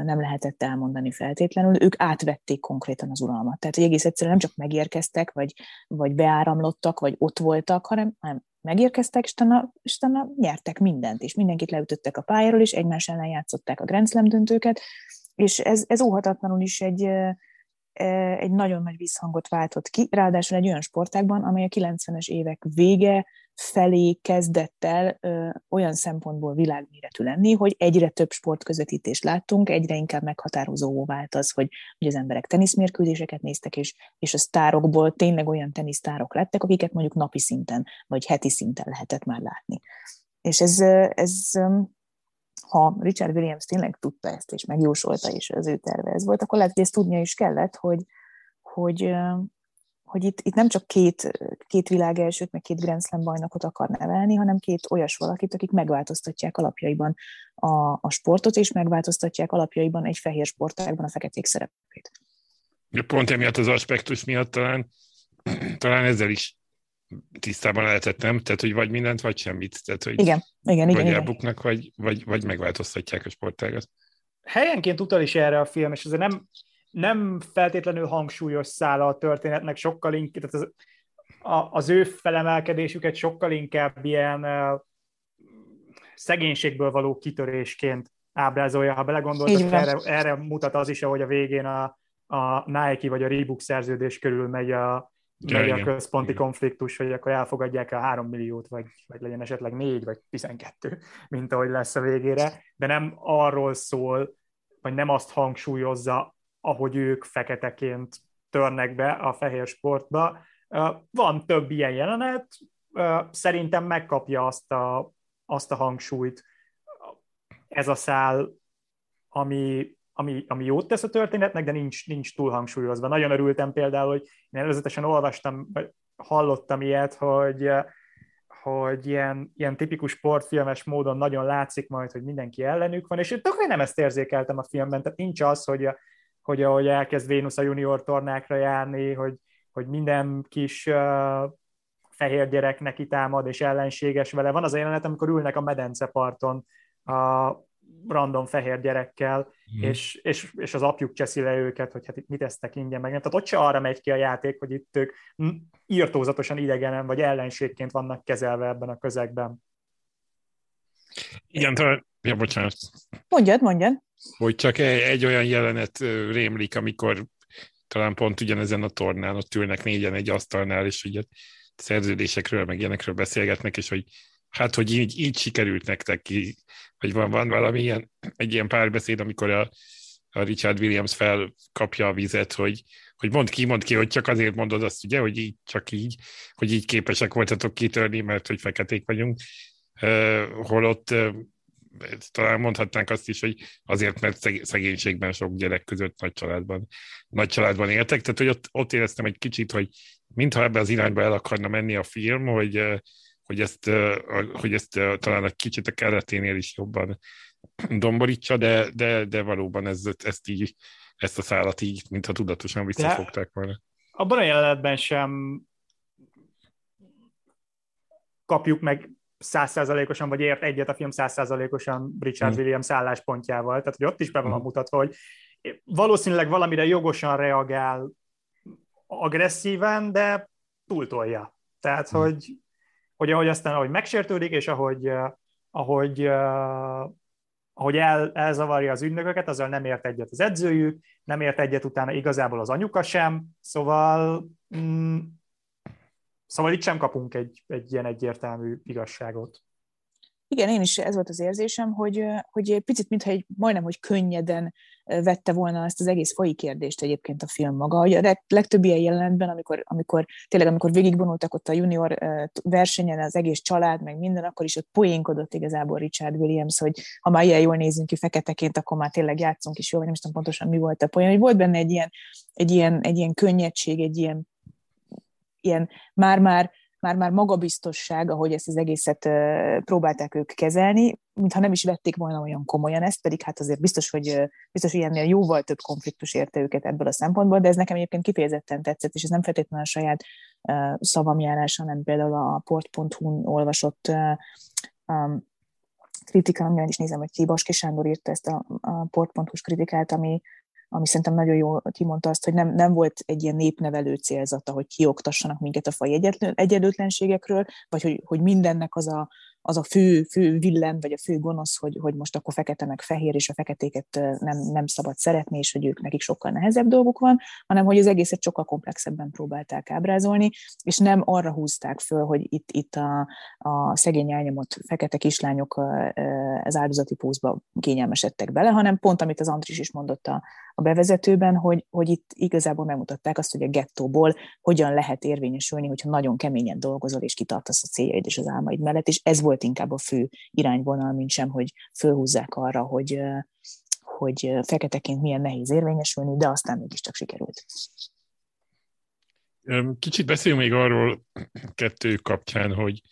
nem lehetett elmondani feltétlenül, ők átvették konkrétan az uralmat. Tehát, hogy egész egyszerűen nem csak megérkeztek, vagy, vagy beáramlottak, vagy ott voltak, hanem, hanem megérkeztek, és utána, és utána nyertek mindent, és mindenkit leütöttek a pályáról, és egymás ellen játszották a Grand Slam döntőket, és ez, ez óhatatlanul is egy, egy nagyon nagy visszhangot váltott ki, ráadásul egy olyan sportágban, amely a 90-es évek vége felé kezdett el ö, olyan szempontból világméretű lenni, hogy egyre több sportközvetítést láttunk, egyre inkább meghatározó vált az, hogy, hogy az emberek teniszmérkőzéseket néztek, és, és a sztárokból tényleg olyan tenisztárok lettek, akiket mondjuk napi szinten, vagy heti szinten lehetett már látni. És ez, ez ha Richard Williams tényleg tudta ezt, és megjósolta, és az ő terve ez volt, akkor lehet, hogy ezt tudnia is kellett, hogy, hogy, hogy itt, itt nem csak két, két világ elsőt, meg két Grand Slam bajnokot akar nevelni, hanem két olyas valakit, akik megváltoztatják alapjaiban a, a sportot, és megváltoztatják alapjaiban egy fehér sportágban a feketék szerepét. Pont emiatt az aspektus miatt talán, talán ezzel is tisztában lehetett, nem? Tehát, hogy vagy mindent, vagy semmit. Tehát, hogy igen, igen, vagy igen. elbuknak, vagy, vagy, vagy megváltoztatják a sportágat. Helyenként utal is erre a film, és azért nem, nem feltétlenül hangsúlyos szála a történetnek, sokkal inkább, tehát az, a, az ő felemelkedésüket sokkal inkább ilyen uh, szegénységből való kitörésként ábrázolja. Ha belegondoltak, erre, erre mutat az is, ahogy a végén a, a Nike vagy a Reebok szerződés körül megy a, megy ja, a központi igen. konfliktus, hogy akkor elfogadják a három milliót, vagy, vagy legyen esetleg négy, vagy tizenkettő, mint ahogy lesz a végére, de nem arról szól, vagy nem azt hangsúlyozza, ahogy ők feketeként törnek be a fehér sportba. Van több ilyen jelenet, szerintem megkapja azt a, azt a hangsúlyt ez a szál, ami, ami, ami jót tesz a történetnek, de nincs, nincs túl hangsúlyozva. Nagyon örültem például, hogy én előzetesen olvastam, vagy hallottam ilyet, hogy, hogy ilyen, ilyen tipikus sportfilmes módon nagyon látszik majd, hogy mindenki ellenük van, és tökre nem ezt érzékeltem a filmben, tehát nincs az, hogy, hogy ahogy elkezd Vénusz a junior tornákra járni, hogy, hogy minden kis uh, fehér gyerek neki támad és ellenséges vele. Van az a jelenet, amikor ülnek a medenceparton a random fehér gyerekkel, mm. és, és, és az apjuk cseszi le őket, hogy hát itt mit esztek ingyen meg. Tehát ott se arra megy ki a játék, hogy itt ők írtózatosan idegenen vagy ellenségként vannak kezelve ebben a közegben. Igen, talán, ja, bocsánat. Mondjad, mondjad. Hogy csak egy, egy olyan jelenet rémlik, amikor talán pont ugyanezen a tornán ott ülnek négyen egy asztalnál, és ugye szerződésekről, meg ilyenekről beszélgetnek, és hogy hát, hogy így, így sikerült nektek ki, vagy van, van valami ilyen, egy ilyen párbeszéd, amikor a, a Richard Williams felkapja a vizet, hogy, hogy mond ki, mond ki, hogy csak azért mondod azt, ugye, hogy így, csak így, hogy így képesek voltatok kitörni, mert hogy feketék vagyunk, holott talán mondhatnánk azt is, hogy azért, mert szegénységben sok gyerek között nagy családban, nagy családban éltek, tehát hogy ott, ott éreztem egy kicsit, hogy mintha ebbe az irányba el akarna menni a film, hogy hogy ezt, hogy ezt talán egy kicsit a kereténél is jobban domborítsa, de, de, de valóban ez, ezt így, ezt a szállat így, mintha tudatosan visszafogták volna. Abban a jelenetben sem kapjuk meg százszázalékosan, vagy ért egyet a film százszázalékosan Richard hmm. Williams álláspontjával. Tehát, hogy ott is be van hmm. mutatva, hogy valószínűleg valamire jogosan reagál agresszíven, de túltolja. Tehát, hmm. hogy hogy ahogy aztán, ahogy megsértődik, és ahogy, uh, ahogy, uh, ahogy el, elzavarja az ügynököket, azzal nem ért egyet az edzőjük, nem ért egyet utána igazából az anyuka sem, szóval mm, szóval itt sem kapunk egy, egy ilyen egyértelmű igazságot. Igen, én is ez volt az érzésem, hogy, hogy picit, mintha egy majdnem, hogy könnyeden vette volna ezt az egész fai kérdést egyébként a film maga. Hogy a legtöbb ilyen jelenetben, amikor, amikor tényleg amikor végigvonultak ott a junior versenyen az egész család, meg minden, akkor is ott poénkodott igazából Richard Williams, hogy ha már ilyen jól nézünk ki feketeként, akkor már tényleg játszunk is jól, vagy nem tudom pontosan mi volt a poén. Hogy volt benne egy ilyen, egy ilyen, egy ilyen könnyedség, egy ilyen, ilyen már-már már-már magabiztosság, ahogy ezt az egészet próbálták ők kezelni, mintha nem is vették volna olyan komolyan ezt, pedig hát azért biztos, hogy, biztos, hogy ennél jóval több konfliktus érte őket ebből a szempontból, de ez nekem egyébként kifejezetten tetszett, és ez nem feltétlenül a saját szavamjárás, hanem például a port.hu-n olvasott um, kritika, amivel is nézem, hogy Baski Sándor írta ezt a, a port.hu-s kritikát, ami, ami szerintem nagyon jó kimondta azt, hogy nem, nem volt egy ilyen népnevelő célzata, hogy kioktassanak minket a faj egyenlőtlenségekről, vagy hogy, hogy mindennek az a, az a fő, fő villem, vagy a fő gonosz, hogy, hogy most akkor fekete meg fehér, és a feketéket nem, nem szabad szeretni, és hogy ők nekik sokkal nehezebb dolguk van, hanem hogy az egészet sokkal komplexebben próbálták ábrázolni, és nem arra húzták föl, hogy itt, itt a, a szegény elnyomott fekete kislányok az áldozati pózba kényelmesedtek bele, hanem pont, amit az Andris is mondott a, a bevezetőben, hogy, hogy itt igazából megmutatták azt, hogy a gettóból hogyan lehet érvényesülni, hogyha nagyon keményen dolgozol, és kitartasz a céljaid és az álmaid mellett, és ez volt inkább a fő irányvonal, mint sem, hogy fölhúzzák arra, hogy, hogy feketeként milyen nehéz érvényesülni, de aztán mégiscsak sikerült. Kicsit beszéljünk még arról kettő kapcsán, hogy,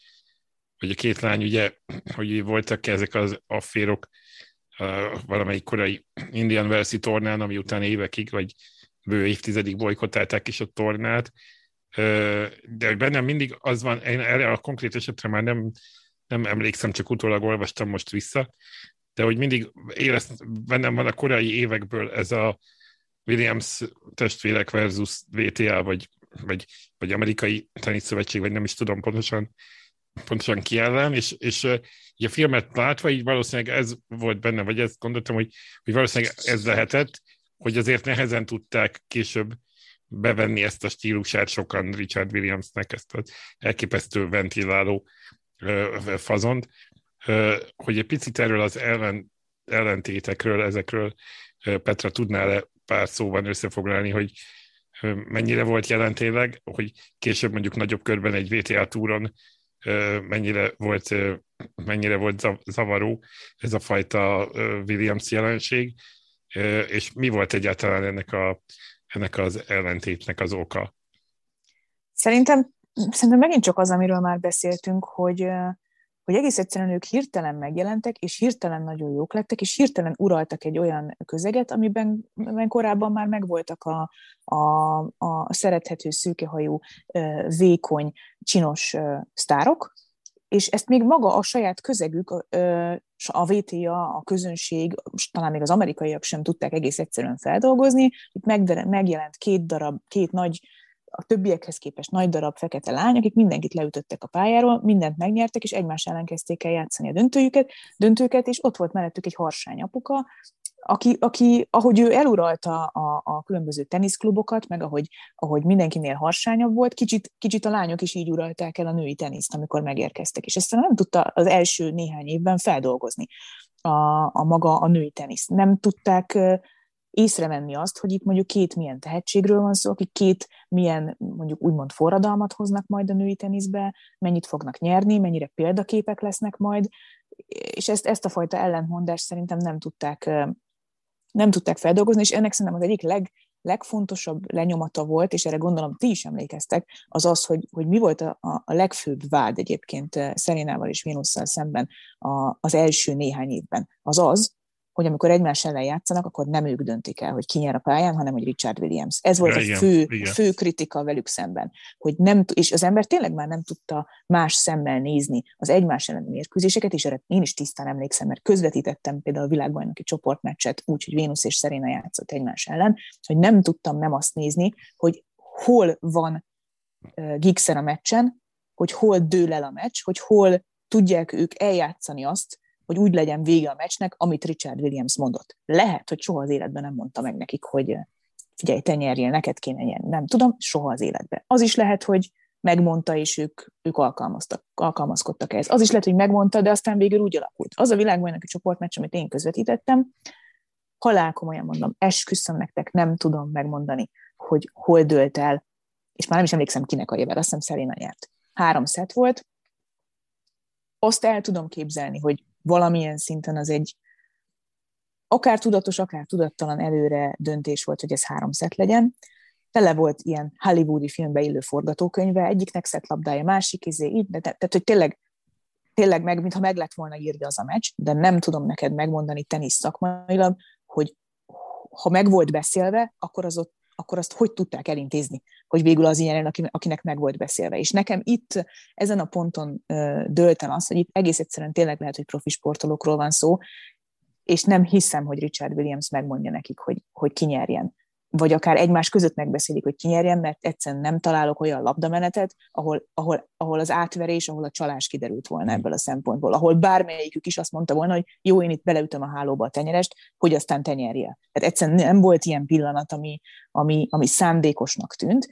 hogy a két lány ugye, hogy voltak ezek az afférok, valamelyik korai Indian Wells tornán, ami után évekig, vagy bő évtizedig bolykotálták is a tornát, de bennem mindig az van, én erre a konkrét esetre már nem, nem emlékszem, csak utólag olvastam most vissza, de hogy mindig érezt, bennem van a korai évekből ez a Williams testvérek versus VTA, vagy, vagy, vagy amerikai teniszszövetség, vagy nem is tudom pontosan, pontosan ki és, és így a filmet látva, így valószínűleg ez volt benne, vagy ezt gondoltam, hogy, hogy valószínűleg ez lehetett, hogy azért nehezen tudták később bevenni ezt a stílusát sokan Richard Williamsnek, ezt az elképesztő ventiláló fazont, hogy egy picit erről az ellen, ellentétekről, ezekről Petra tudnál-e pár szóban összefoglalni, hogy mennyire volt jelentéleg, hogy később mondjuk nagyobb körben egy VTA túron mennyire volt, mennyire volt zavaró ez a fajta Williams jelenség, és mi volt egyáltalán ennek, a, ennek az ellentétnek az oka? Szerintem, szerintem megint csak az, amiről már beszéltünk, hogy, hogy egész egyszerűen ők hirtelen megjelentek, és hirtelen nagyon jók lettek, és hirtelen uraltak egy olyan közeget, amiben, korábban már megvoltak a, a, a szerethető, szűkehajú, vékony, csinos sztárok, és ezt még maga a saját közegük, a VTA, a közönség, talán még az amerikaiak sem tudták egész egyszerűen feldolgozni. Itt megjelent két darab, két nagy a többiekhez képest nagy darab fekete lány, akik mindenkit leütöttek a pályáról, mindent megnyertek, és egymás ellen kezdték el játszani a döntőjüket, döntőket, és ott volt mellettük egy harsány apuka, aki, aki ahogy ő eluralta a, a különböző teniszklubokat, meg ahogy, ahogy mindenkinél harsányabb volt, kicsit, kicsit a lányok is így uralták el a női teniszt, amikor megérkeztek, és ezt nem tudta az első néhány évben feldolgozni a, a maga a női tenisz. Nem tudták észrevenni azt, hogy itt mondjuk két milyen tehetségről van szó, akik két milyen mondjuk úgymond forradalmat hoznak majd a női teniszbe, mennyit fognak nyerni, mennyire példaképek lesznek majd, és ezt, ezt a fajta ellentmondást szerintem nem tudták, nem tudták feldolgozni, és ennek szerintem az egyik leg, legfontosabb lenyomata volt, és erre gondolom ti is emlékeztek, az az, hogy, hogy mi volt a, a legfőbb vád egyébként Szerénával és Vénusszal szemben a, az első néhány évben. Az az, hogy amikor egymás ellen játszanak, akkor nem ők döntik el, hogy ki nyer a pályán, hanem hogy Richard Williams. Ez volt igen, a fő, igen. fő kritika velük szemben. Hogy nem, és az ember tényleg már nem tudta más szemmel nézni az egymás elleni mérkőzéseket, és erre én is tisztán emlékszem, mert közvetítettem például a világbajnoki csoportmeccset úgy, hogy Vénusz és Szeréna játszott egymás ellen, hogy nem tudtam nem azt nézni, hogy hol van Gixer a meccsen, hogy hol dől el a meccs, hogy hol tudják ők eljátszani azt, hogy úgy legyen vége a meccsnek, amit Richard Williams mondott. Lehet, hogy soha az életben nem mondta meg nekik, hogy figyelj, te nyerjél, neked kéne nyerni. Nem tudom, soha az életben. Az is lehet, hogy megmondta, és ők, ők alkalmaztak, alkalmazkodtak ehhez. Az is lehet, hogy megmondta, de aztán végül úgy alakult. Az a világbajnoki csoportmeccs, amit én közvetítettem, halál komolyan mondom, esküszöm nektek, nem tudom megmondani, hogy hol dőlt el, és már nem is emlékszem kinek a jével, azt hiszem Szeréna nyert. Három szett volt, azt el tudom képzelni, hogy valamilyen szinten az egy akár tudatos, akár tudattalan előre döntés volt, hogy ez három szett legyen. tele volt ilyen hollywoodi filmbe illő forgatókönyve, egyiknek szett labdája, másik izé, így, de, tehát, hogy tényleg, tényleg meg, mintha meg lett volna írva az a meccs, de nem tudom neked megmondani tenisz szakmailag, hogy ha meg volt beszélve, akkor az ott akkor azt hogy tudták elintézni, hogy végül az ilyen, akinek meg volt beszélve. És nekem itt ezen a ponton dölt el az, hogy itt egész egyszerűen tényleg lehet, hogy profi sportolókról van szó, és nem hiszem, hogy Richard Williams megmondja nekik, hogy, hogy ki nyerjen vagy akár egymás között megbeszélik, hogy ki nyerjen, mert egyszerűen nem találok olyan labdamenetet, ahol, ahol, ahol az átverés, ahol a csalás kiderült volna ebből a szempontból, ahol bármelyikük is azt mondta volna, hogy jó, én itt beleütöm a hálóba a tenyerest, hogy aztán tenyerje. Tehát egyszerűen nem volt ilyen pillanat, ami, ami, ami szándékosnak tűnt.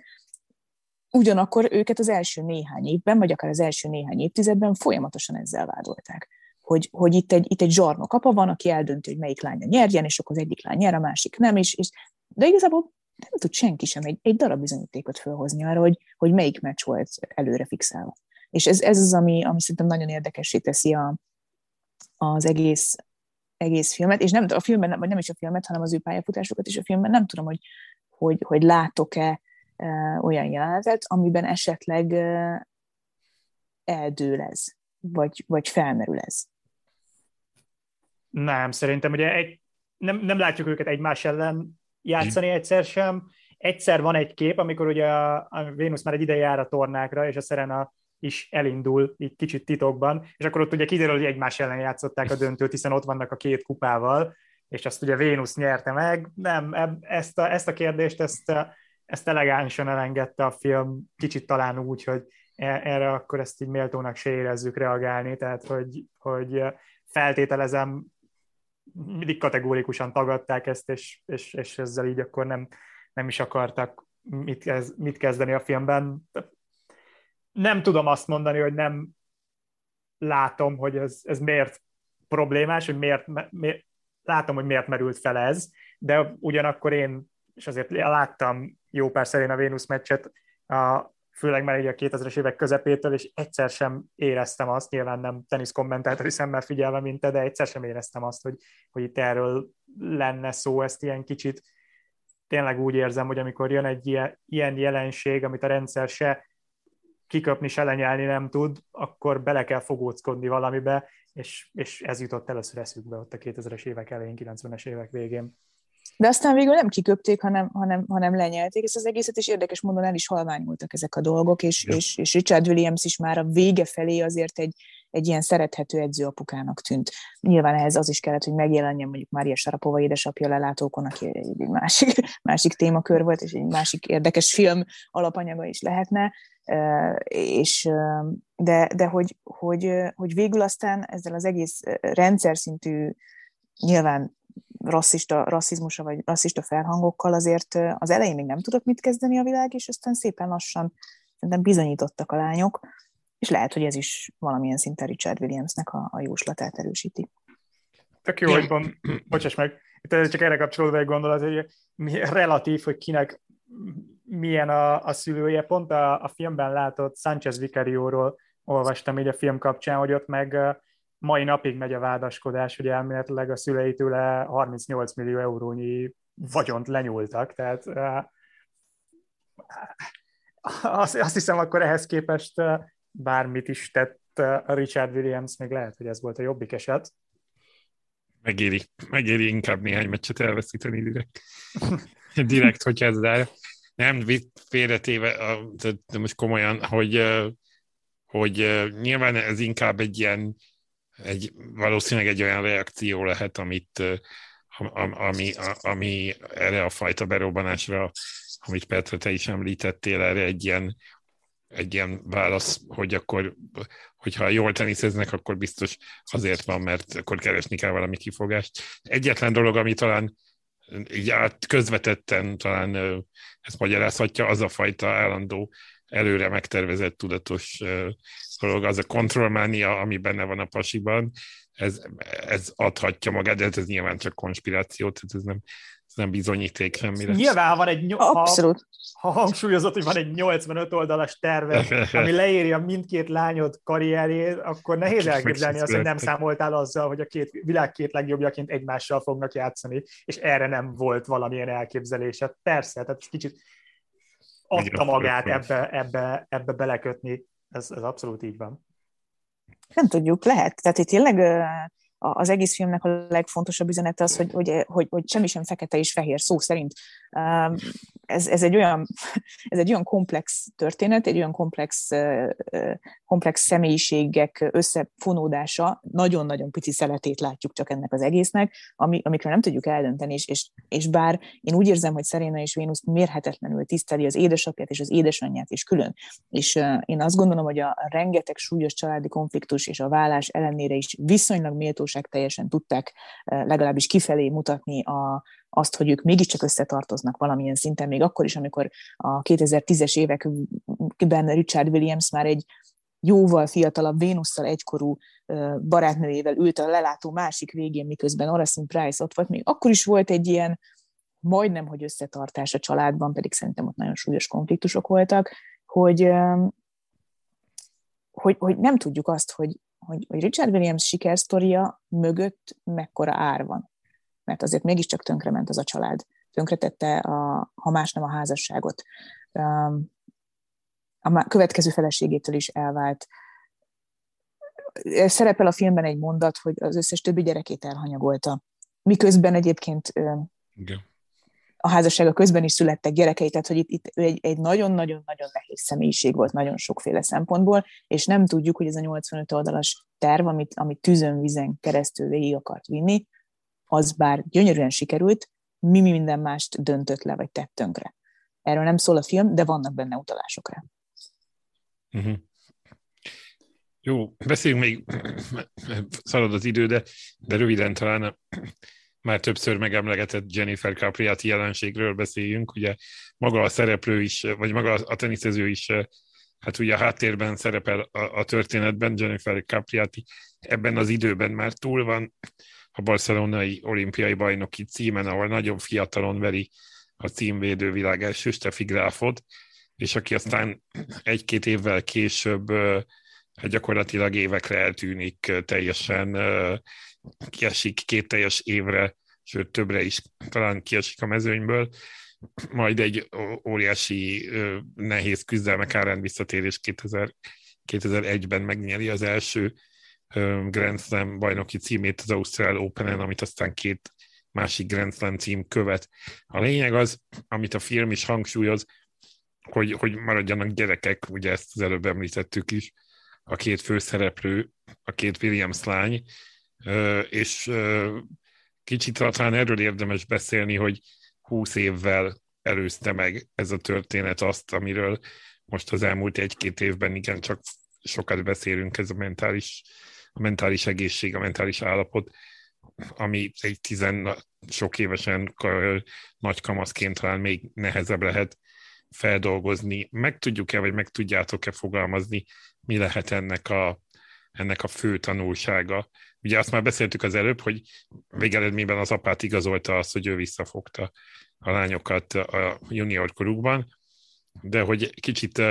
Ugyanakkor őket az első néhány évben, vagy akár az első néhány évtizedben folyamatosan ezzel vádolták hogy, hogy itt, egy, itt egy zsarnok apa van, aki eldönti, hogy melyik lánya nyerjen, és akkor az egyik lány nyer, a másik nem, és, és de igazából nem tud senki sem egy, egy darab bizonyítékot felhozni arra, hogy, hogy melyik meccs volt előre fixálva. És ez, ez az, ami, ami szerintem nagyon érdekessé teszi a, az egész, egész filmet, és nem a filmben, vagy nem is a filmet, hanem az ő pályafutásokat is a filmben, nem tudom, hogy, hogy, hogy látok-e e, olyan jelenetet, amiben esetleg e, eldől ez, vagy, vagy felmerül ez. Nem, szerintem ugye egy, nem, nem látjuk őket egymás ellen játszani egyszer sem. Egyszer van egy kép, amikor ugye a, a Vénusz már egy ideje jár a tornákra, és a Serena is elindul, így kicsit titokban, és akkor ott ugye kiderül, hogy egymás ellen játszották a döntőt, hiszen ott vannak a két kupával, és azt ugye Vénusz nyerte meg. Nem, ezt a, ezt a kérdést, ezt, ezt elegánsan elengedte a film, kicsit talán úgy, hogy e, erre akkor ezt így méltónak se érezzük reagálni, tehát hogy, hogy feltételezem, mindig kategórikusan tagadták ezt, és, és, és ezzel így akkor nem, nem is akartak mit, kez, mit kezdeni a filmben. Nem tudom azt mondani, hogy nem látom, hogy ez, ez miért problémás, hogy miért, miért, látom, hogy miért merült fel ez, de ugyanakkor én, és azért láttam jó pár szerint a Vénusz meccset a főleg már így a 2000-es évek közepétől, és egyszer sem éreztem azt, nyilván nem tenisz kommentátori szemmel figyelve, mint te, de egyszer sem éreztem azt, hogy, hogy itt erről lenne szó, ezt ilyen kicsit tényleg úgy érzem, hogy amikor jön egy ilyen jelenség, amit a rendszer se kiköpni, se lenyelni nem tud, akkor bele kell fogóckodni valamibe, és, és ez jutott először eszükbe ott a 2000-es évek elején, 90-es évek végén. De aztán végül nem kiköpték, hanem, hanem, hanem lenyelték ezt az egészet, és érdekes módon el is halványultak ezek a dolgok, és, ja. és, és Richard Williams is már a vége felé azért egy, egy ilyen szerethető edzőapukának tűnt. Nyilván ehhez az is kellett, hogy megjelenjen mondjuk Mária Sarapova édesapja lelátókon, aki egy másik, <laughs> másik témakör volt, és egy másik érdekes film alapanyaga is lehetne, és, de, de hogy, hogy, hogy végül aztán ezzel az egész rendszer szintű nyilván rasszista, rasszizmusa vagy rasszista felhangokkal azért az elején még nem tudott mit kezdeni a világ, és aztán szépen lassan szerintem bizonyítottak a lányok, és lehet, hogy ez is valamilyen szinten Richard Williamsnek a, a jóslatát erősíti. Tök jó, hogy <clears throat> bocsáss meg, itt csak erre kapcsolódva egy gondolat, hogy mi relatív, hogy kinek milyen a, a szülője. Pont a, a filmben látott Sanchez Vicarióról olvastam így a film kapcsán, hogy ott meg mai napig megy a vádaskodás, hogy elméletileg a szülei tőle 38 millió eurónyi vagyont lenyúltak, tehát azt, azt hiszem, akkor ehhez képest bármit is tett a Richard Williams, még lehet, hogy ez volt a jobbik eset. Megéri, megéri inkább néhány meccset elveszíteni direkt. <laughs> direkt, hogyha ez rá. Nem, félretéve, de most komolyan, hogy, hogy nyilván ez inkább egy ilyen egy, valószínűleg egy olyan reakció lehet, amit, ami, ami erre a fajta berobbanásra, amit Petra, te is említettél, erre egy ilyen, egy ilyen válasz, hogy akkor, hogyha jól teniszeznek, akkor biztos azért van, mert akkor keresni kell valami kifogást. Egyetlen dolog, ami talán így át közvetetten talán ezt magyarázhatja, az a fajta állandó előre megtervezett tudatos dolog, az a kontrollmánia, ami benne van a pasiban, ez, ez adhatja magát, de ez nyilván csak konspiráció, tehát ez nem, ez nem bizonyíték semmire. Nyilván van egy, Abszolút. Ha, ha hangsúlyozott, hogy van egy 85 oldalas terve, ami <laughs> leírja mindkét lányod karrierjét, akkor nehéz elképzelni azt, hogy nem számoltál azzal, hogy a két, világ két legjobbjaként egymással fognak játszani, és erre nem volt valamilyen elképzelésed. Persze, tehát kicsit adta magát ebbe, ebbe, ebbe belekötni. Ez, ez abszolút így van. Nem tudjuk, lehet. Tehát itt tényleg az egész filmnek a legfontosabb üzenete az, hogy, hogy, hogy, hogy semmi sem fekete és fehér, szó szerint. Ez, ez, egy olyan, <laughs> ez egy olyan komplex történet, egy olyan komplex, komplex személyiségek összefonódása, nagyon-nagyon pici szeletét látjuk csak ennek az egésznek, ami, amikről nem tudjuk eldönteni, és, és, és bár én úgy érzem, hogy Szeréna és Vénusz mérhetetlenül tiszteli az édesapját és az édesanyját is külön, és én azt gondolom, hogy a rengeteg súlyos családi konfliktus és a vállás ellenére is viszonylag méltóság teljesen tudták legalábbis kifelé mutatni a, azt, hogy ők mégiscsak összetartoznak valamilyen szinten, még akkor is, amikor a 2010-es években Richard Williams már egy jóval fiatalabb Vénusszal egykorú barátnőjével ült a lelátó másik végén, miközben Oracin Price ott volt, még akkor is volt egy ilyen majdnem, hogy összetartás a családban, pedig szerintem ott nagyon súlyos konfliktusok voltak, hogy, hogy, hogy nem tudjuk azt, hogy, hogy, hogy Richard Williams sikersztoria mögött mekkora ár van mert azért mégiscsak tönkrement az a család. Tönkretette, a, ha más nem a házasságot. A következő feleségétől is elvált. Szerepel a filmben egy mondat, hogy az összes többi gyerekét elhanyagolta. Miközben egyébként Igen. a házassága közben is születtek gyerekei, tehát hogy itt, itt egy, egy nagyon-nagyon-nagyon nehéz személyiség volt nagyon sokféle szempontból, és nem tudjuk, hogy ez a 85 oldalas terv, amit, amit tűzön, vizen keresztül végig akart vinni, az bár gyönyörűen sikerült, mi minden mást döntött le, vagy tett tönkre. Erről nem szól a film, de vannak benne utalások rá. Uh-huh. Jó, beszéljünk még, szalad az idő, de, de röviden talán már többször megemlegetett Jennifer Capriati jelenségről beszéljünk. Ugye maga a szereplő is, vagy maga a teniszező is, hát ugye a háttérben szerepel a, a történetben, Jennifer Capriati ebben az időben már túl van, a barcelonai olimpiai bajnoki címen, ahol nagyon fiatalon veri a címvédő világ első Steffi Grafot, és aki aztán egy-két évvel később gyakorlatilag évekre eltűnik, teljesen kiesik két teljes évre, sőt többre is talán kiesik a mezőnyből, majd egy óriási nehéz küzdelmek árán visszatérés 2000, 2001-ben megnyeri az első Grand Slam bajnoki címét az Ausztrál Open-en, amit aztán két másik Grand Slam cím követ. A lényeg az, amit a film is hangsúlyoz, hogy, hogy maradjanak gyerekek, ugye ezt az előbb említettük is, a két főszereplő, a két Williams lány, és kicsit talán erről érdemes beszélni, hogy húsz évvel előzte meg ez a történet azt, amiről most az elmúlt egy-két évben igen csak sokat beszélünk, ez a mentális a mentális egészség, a mentális állapot, ami egy tizen sok évesen nagy kamaszként talán még nehezebb lehet feldolgozni. Meg tudjuk-e, vagy meg tudjátok-e fogalmazni, mi lehet ennek a, ennek a fő tanulsága? Ugye azt már beszéltük az előbb, hogy végeredményben az apát igazolta azt, hogy ő visszafogta a lányokat a junior korukban, de hogy kicsit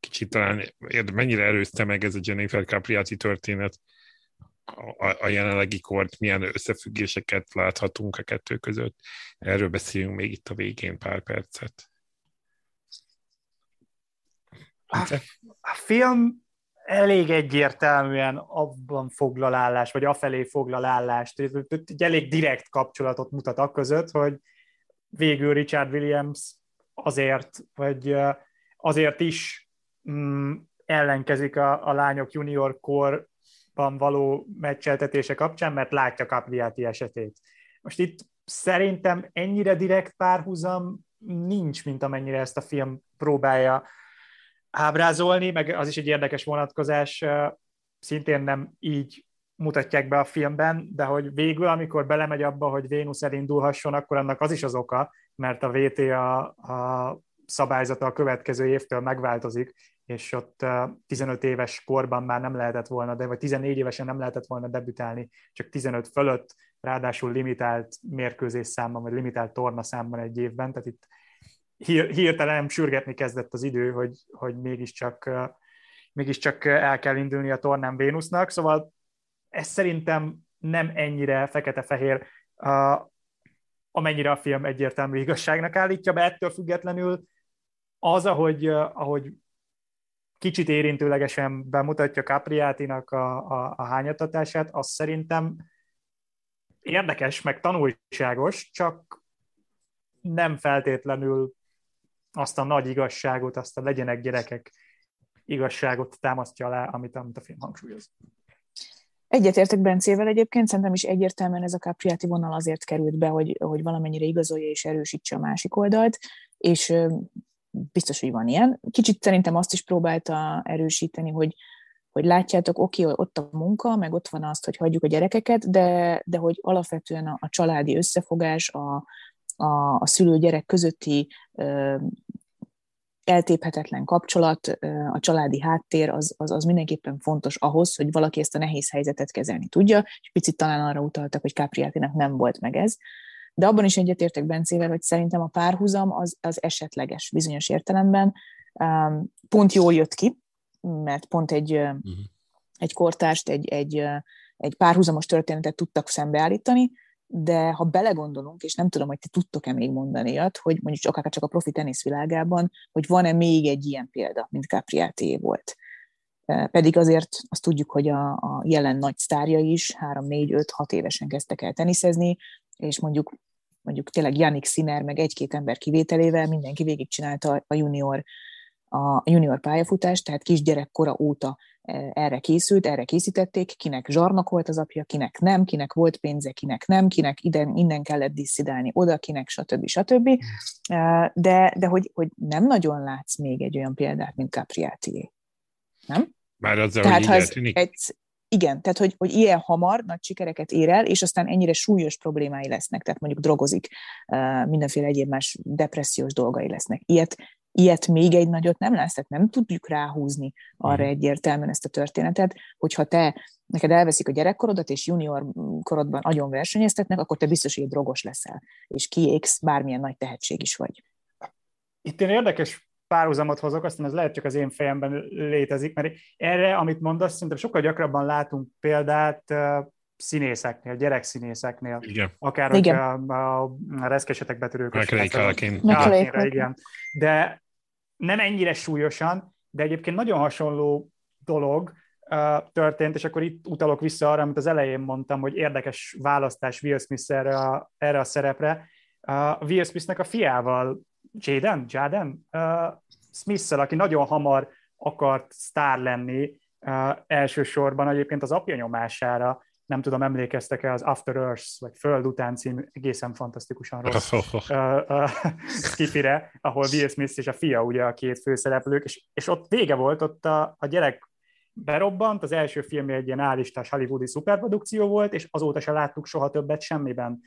kicsit talán mennyire erőzte meg ez a Jennifer Capriati történet a, a jelenlegi kort, milyen összefüggéseket láthatunk a kettő között. Erről beszéljünk még itt a végén pár percet. A, a film elég egyértelműen abban foglalálás, vagy afelé foglalállást, egy elég direkt kapcsolatot mutat a között, hogy végül Richard Williams azért, vagy azért is mm, ellenkezik a, a lányok junior korban való meccseltetése kapcsán, mert látja Capriati esetét. Most itt szerintem ennyire direkt párhuzam nincs, mint amennyire ezt a film próbálja ábrázolni, meg az is egy érdekes vonatkozás, szintén nem így mutatják be a filmben, de hogy végül, amikor belemegy abba, hogy Vénusz elindulhasson, akkor annak az is az oka, mert a VT a, a szabályzata a következő évtől megváltozik, és ott 15 éves korban már nem lehetett volna, de vagy 14 évesen nem lehetett volna debütálni, csak 15 fölött, ráadásul limitált mérkőzés számban, vagy limitált torna számban egy évben, tehát itt hirtelen sürgetni kezdett az idő, hogy, hogy mégiscsak, mégiscsak el kell indulni a tornán Vénusznak, szóval ez szerintem nem ennyire fekete-fehér, amennyire a film egyértelmű igazságnak állítja be, ettől függetlenül az, ahogy, ahogy kicsit érintőlegesen bemutatja Capriátinak a, a, a hányatatását, az szerintem érdekes, meg tanulságos, csak nem feltétlenül azt a nagy igazságot, azt a legyenek gyerekek igazságot támasztja alá, amit, amit a film hangsúlyoz. Egyetértek Bencével egyébként, szerintem is egyértelműen ez a Capriati vonal azért került be, hogy, hogy valamennyire igazolja és erősítse a másik oldalt, és biztos, hogy van ilyen. Kicsit szerintem azt is próbálta erősíteni, hogy, hogy látjátok, oké, okay, ott a munka, meg ott van azt, hogy hagyjuk a gyerekeket, de, de hogy alapvetően a, a családi összefogás, a, a, a szülő-gyerek közötti ö, eltéphetetlen kapcsolat, ö, a családi háttér, az, az, az mindenképpen fontos ahhoz, hogy valaki ezt a nehéz helyzetet kezelni tudja, és picit talán arra utaltak, hogy Capriatinak nem volt meg ez. De abban is egyetértek Bencével, hogy szerintem a párhuzam az, az esetleges bizonyos értelemben. Pont jól jött ki, mert pont egy, uh-huh. egy kortást, egy, egy, egy párhuzamos történetet tudtak szembeállítani, de ha belegondolunk, és nem tudom, hogy ti tudtok-e még mondani ilyet, hogy mondjuk akár csak a profi tenisz világában, hogy van-e még egy ilyen példa, mint Capriati volt. Pedig azért azt tudjuk, hogy a, a jelen nagy sztárja is 3-4-5-6 évesen kezdtek el teniszezni, és mondjuk mondjuk tényleg Janik Sinner, meg egy-két ember kivételével mindenki végigcsinálta a junior, a junior pályafutást, tehát kisgyerekkora óta e, erre készült, erre készítették, kinek zsarnak volt az apja, kinek nem, kinek volt pénze, kinek nem, kinek ide, innen kellett disszidálni oda, kinek stb. stb. E, de, de hogy, hogy nem nagyon látsz még egy olyan példát, mint Capriati. Nem? Már azzal, Tehát, hogy így egy, igen, tehát hogy, hogy ilyen hamar nagy sikereket ér el, és aztán ennyire súlyos problémái lesznek, tehát mondjuk drogozik, mindenféle egyéb más depressziós dolgai lesznek. Ilyet, ilyet még egy nagyot nem lesz, tehát nem tudjuk ráhúzni arra mhm. egyértelműen ezt a történetet, hogyha te, neked elveszik a gyerekkorodat, és junior korodban agyon versenyeztetnek, akkor te biztos, hogy drogos leszel, és kiégsz, bármilyen nagy tehetség is vagy. Itt én érdekes párhuzamot hozok, aztán ez lehet csak az én fejemben létezik, mert erre, amit mondasz, szerintem sokkal gyakrabban látunk példát színészeknél, gyerekszínészeknél. Igen. Akár igen. a, a, a reszkesetek betörők. Igen. De nem ennyire súlyosan, de egyébként nagyon hasonló dolog uh, történt, és akkor itt utalok vissza arra, amit az elején mondtam, hogy érdekes választás Will Smith erre a, erre a szerepre. Uh, Will Smithnek a fiával Jaden, Jaden? Uh, smith aki nagyon hamar akart sztár lenni, uh, elsősorban egyébként az apja nyomására, nem tudom, emlékeztek-e az After Earth, vagy Föld után című egészen fantasztikusan rossz <laughs> uh, uh, skifire, ahol Will Smith és a fia ugye a két főszereplők, és, és ott vége volt, ott a, a gyerek berobbant, az első filmje egy ilyen állistás hollywoodi szuperprodukció volt, és azóta se láttuk soha többet semmiben.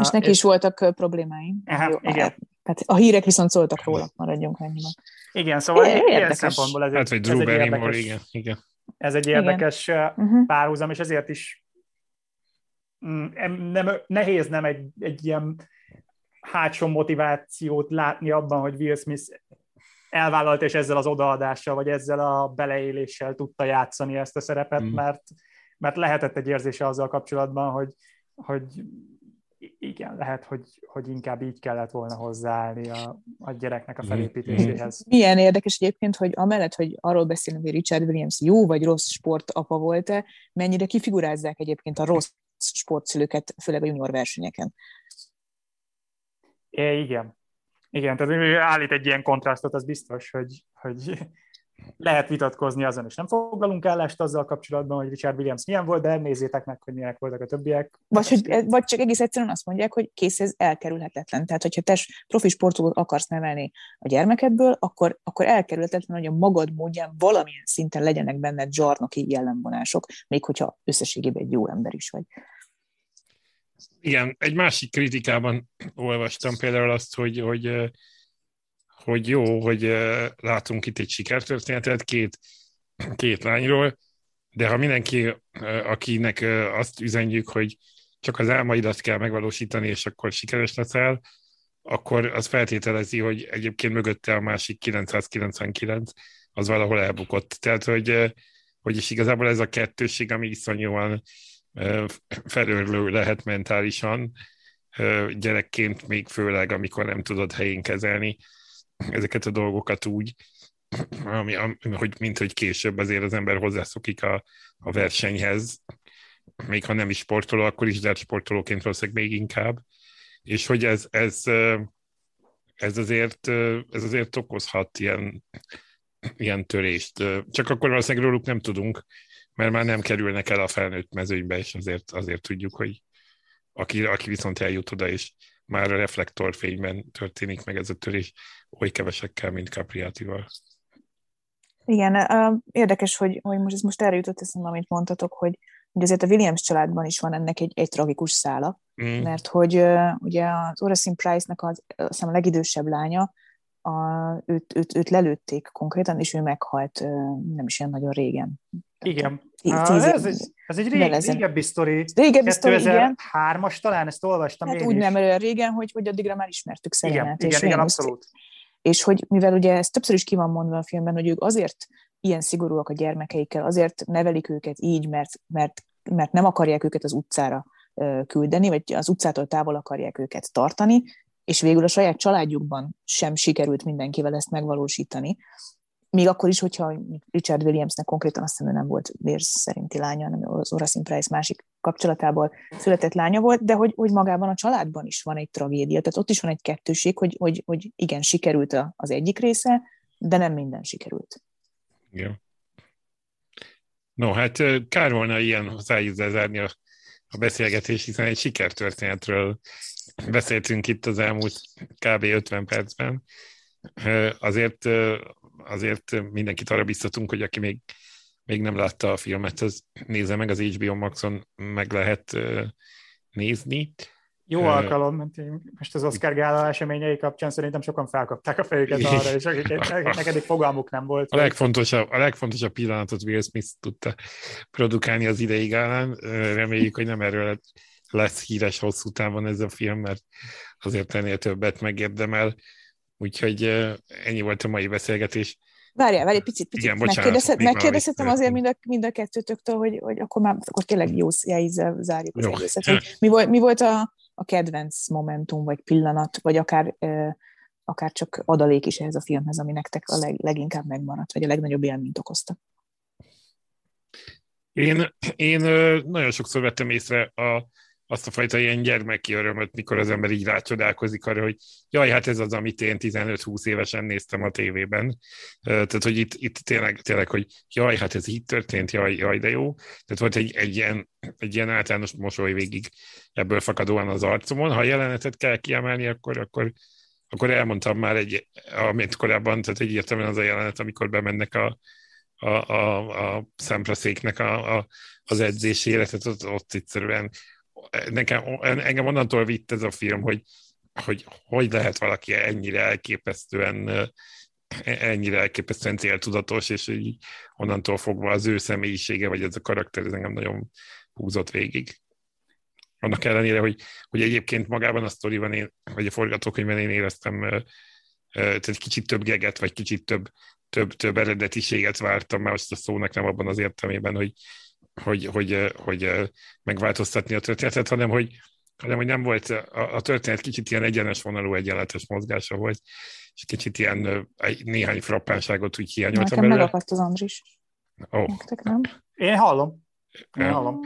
És neki és... is voltak problémái. Aha, Jó, igen. Tehát a hírek viszont szóltak róla, maradjunk annyiban. Igen, szóval é, ilyen szempontból ez, hát, egy, ez egy érdekes, igen, igen. Ez egy érdekes igen. Uh-huh. párhuzam, és ezért is mm, nem, nehéz nem egy, egy ilyen hátsó motivációt látni abban, hogy Will Smith elvállalt, és ezzel az odaadással, vagy ezzel a beleéléssel tudta játszani ezt a szerepet, mm. mert, mert lehetett egy érzése azzal kapcsolatban, hogy, hogy igen, lehet, hogy, hogy inkább így kellett volna hozzáállni a, a gyereknek a felépítéséhez. Milyen érdekes egyébként, hogy amellett, hogy arról beszélünk, hogy Richard Williams jó vagy rossz sportapa volt-e, mennyire kifigurázzák egyébként a rossz sportszülőket, főleg a junior versenyeken. É, igen. Igen, tehát állít egy ilyen kontrasztot, az biztos, hogy, hogy lehet vitatkozni azon, és nem foglalunk állást azzal kapcsolatban, hogy Richard Williams milyen volt, de nézzétek meg, hogy milyenek voltak a többiek. Vagy, hogy, vagy csak egész egyszerűen azt mondják, hogy kész, ez elkerülhetetlen. Tehát, hogyha te profi sportolót akarsz nevelni a gyermekedből, akkor, akkor elkerülhetetlen, hogy a magad módján valamilyen szinten legyenek benned zsarnoki jellemvonások, még hogyha összességében egy jó ember is vagy. Igen, egy másik kritikában olvastam például azt, hogy, hogy hogy jó, hogy látunk itt egy sikertörténetet két, két lányról, de ha mindenki, akinek azt üzenjük, hogy csak az álmaidat kell megvalósítani, és akkor sikeres leszel, akkor az feltételezi, hogy egyébként mögötte a másik 999 az valahol elbukott. Tehát, hogy, hogy is igazából ez a kettőség, ami iszonyúan felörlő lehet mentálisan, gyerekként még főleg, amikor nem tudod helyén kezelni ezeket a dolgokat úgy, ami, hogy, mint hogy később azért az ember hozzászokik a, a versenyhez, még ha nem is sportoló, akkor is, de sportolóként valószínűleg még inkább, és hogy ez, ez, ez, azért, ez azért okozhat ilyen, ilyen törést. Csak akkor valószínűleg róluk nem tudunk, mert már nem kerülnek el a felnőtt mezőnybe, és azért, azért tudjuk, hogy aki, aki viszont eljut oda, és már a reflektorfényben történik meg ez a törés, oly kevesekkel, mint Capriatival. Igen, érdekes, hogy, hogy most ez most erre jutott eszembe, amit mondtatok, hogy, hogy azért a Williams családban is van ennek egy, egy tragikus szála, mm. mert hogy ugye az Oracin Price-nak az, az a legidősebb lánya, a, őt, őt, őt lelőtték konkrétan, és ő meghalt nem is ilyen nagyon régen. Igen. Tíz, ez, egy, ez egy rég, régebbi sztori. Régebbi sztori, igen. Hármas talán, ezt olvastam hát én úgy is. nem olyan régen, hogy, hogy addigra már ismertük Szelenát. Igen, igen, igen, abszolút. És hogy mivel ugye ez többször is ki van mondva a filmben, hogy ők azért ilyen szigorúak a gyermekeikkel, azért nevelik őket így, mert, mert, mert nem akarják őket az utcára küldeni, vagy az utcától távol akarják őket tartani, és végül a saját családjukban sem sikerült mindenkivel ezt megvalósítani. Még akkor is, hogyha Richard Williamsnek konkrétan azt hiszem, nem volt vér szerinti lánya, hanem az Oracin Price másik kapcsolatából született lánya volt, de hogy, hogy magában a családban is van egy tragédia, tehát ott is van egy kettőség, hogy, hogy, hogy igen, sikerült az egyik része, de nem minden sikerült. Igen. No, hát kár volna ilyen hozzáízzel zárni a, a beszélgetés, hiszen egy sikertörténetről beszéltünk itt az elmúlt kb. 50 percben. Azért, azért mindenkit arra biztatunk, hogy aki még, még nem látta a filmet, az nézze meg, az HBO Maxon meg lehet nézni. Jó alkalom, mert most az Oscar gála eseményei kapcsán szerintem sokan felkapták a fejüket arra, és akik <laughs> neked egy fogalmuk nem volt. A legfontosabb, a legfontosabb pillanatot Will Smith tudta produkálni az idei gálán. Reméljük, hogy nem erről lesz híres hosszú távon ez a film, mert azért ennél többet megérdemel. Úgyhogy ennyi volt a mai beszélgetés. Várjál, várj egy picit, picit. Igen, bocsánat, megkérdezhetem azért mind a, mind a kettőtöktől, hogy, hogy akkor már akkor tényleg jó jelízzel zárjuk az Jó. egészet. Hogy mi, volt, mi volt a, a kedvenc momentum, vagy pillanat, vagy akár, eh, akár csak adalék is ehhez a filmhez, ami nektek a leg, leginkább megmaradt, vagy a legnagyobb élményt okozta? Én, én nagyon sokszor vettem észre a, azt a fajta ilyen gyermeki örömöt, mikor az ember így rácsodálkozik arra, hogy jaj, hát ez az, amit én 15-20 évesen néztem a tévében. Tehát, hogy itt, itt tényleg, tényleg, hogy jaj, hát ez így történt, jaj, jaj, de jó. Tehát volt egy, egy, ilyen, egy ilyen általános mosoly végig ebből fakadóan az arcomon. Ha a jelenetet kell kiemelni, akkor, akkor, akkor elmondtam már egy, amit korábban, tehát egyértelműen az a jelenet, amikor bemennek a, a, a, a a, a, az edzésére, tehát ott, ott egyszerűen nekem, engem onnantól vitt ez a film, hogy, hogy hogy lehet valaki ennyire elképesztően ennyire elképesztően céltudatos, és így onnantól fogva az ő személyisége, vagy ez a karakter, ez engem nagyon húzott végig. Annak ellenére, hogy, hogy egyébként magában a sztoriban én, vagy a forgatókönyvben én éreztem tehát kicsit több geget, vagy kicsit több, több, több eredetiséget vártam, már azt a szónak nem abban az értelmében, hogy, hogy, hogy, hogy megváltoztatni a történetet, hanem hogy, hanem hogy nem volt, a, a történet kicsit ilyen egyenes vonalú, egyenletes mozgása volt, és kicsit ilyen néhány frappánságot úgy hiányoltam belőle. Nekem megakadt az Andris. Oh. Nektek nem? Én hallom. Én hallom.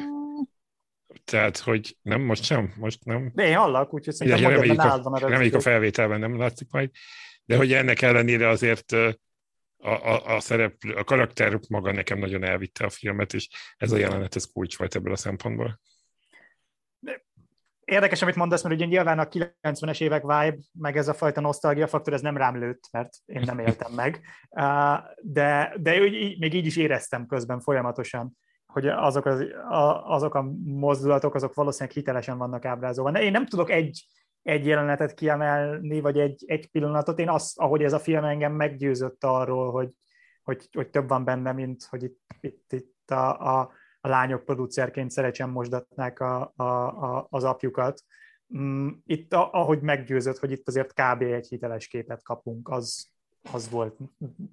Tehát, hogy nem, most sem, most nem. De én hallak, úgyhogy szerintem ja, reméljük, a, reméljük a felvételben nem látszik majd, de hogy ennek ellenére azért a, a, a szereplő, a karakter maga nekem nagyon elvitte a filmet, és ez a jelenet, ez kulcs volt ebből a szempontból. Érdekes, amit mondasz, mert ugye nyilván a 90-es évek vibe, meg ez a fajta nosztalgia faktor, ez nem rám lőtt, mert én nem éltem meg. De, de még így is éreztem közben folyamatosan, hogy azok, az, azok a mozdulatok, azok valószínűleg hitelesen vannak ábrázolva. Én nem tudok egy egy jelenetet kiemelni, vagy egy, egy pillanatot. Én azt, ahogy ez a film engem meggyőzött arról, hogy, hogy, hogy több van benne, mint hogy itt, itt, itt a, a, a lányok producerként szerecsen mosdatnák a, a, a, az apjukat. Mm, itt, a, ahogy meggyőzött, hogy itt azért kb. egy hiteles képet kapunk, az, az volt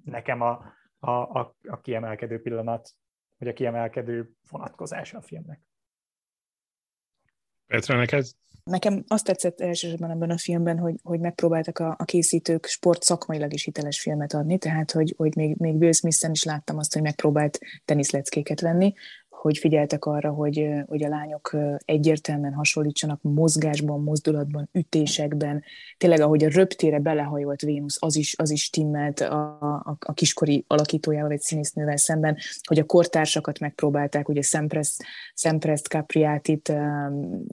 nekem a, a, a, a kiemelkedő pillanat, vagy a kiemelkedő vonatkozása a filmnek. Petra, neked? Nekem azt tetszett elsősorban ebben a filmben, hogy, hogy megpróbáltak a, a készítők sport szakmailag is hiteles filmet adni, tehát hogy, hogy még, még Will Smith-en is láttam azt, hogy megpróbált teniszleckéket venni, hogy figyeltek arra, hogy, hogy a lányok egyértelműen hasonlítsanak mozgásban, mozdulatban, ütésekben. Tényleg, ahogy a röptére belehajolt Vénusz, az is, az is timmelt a, a, a kiskori alakítójával, vagy színésznővel szemben, hogy a kortársakat megpróbálták, ugye Szemprest, Szemprest Capriátit,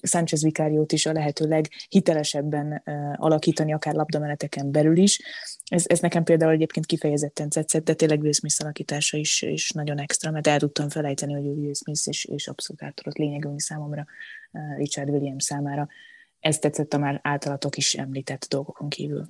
Sánchez Vikáriót is a lehető leghitelesebben alakítani, akár labdameneteken belül is. Ez, ez nekem például egyébként kifejezetten tetszett, de tényleg Will Smith alakítása is, is nagyon extra, mert el tudtam felejteni, hogy Will Smith és, és abszolút átadott lényegülni számomra Richard Williams számára. Ez tetszett a már általatok is említett dolgokon kívül.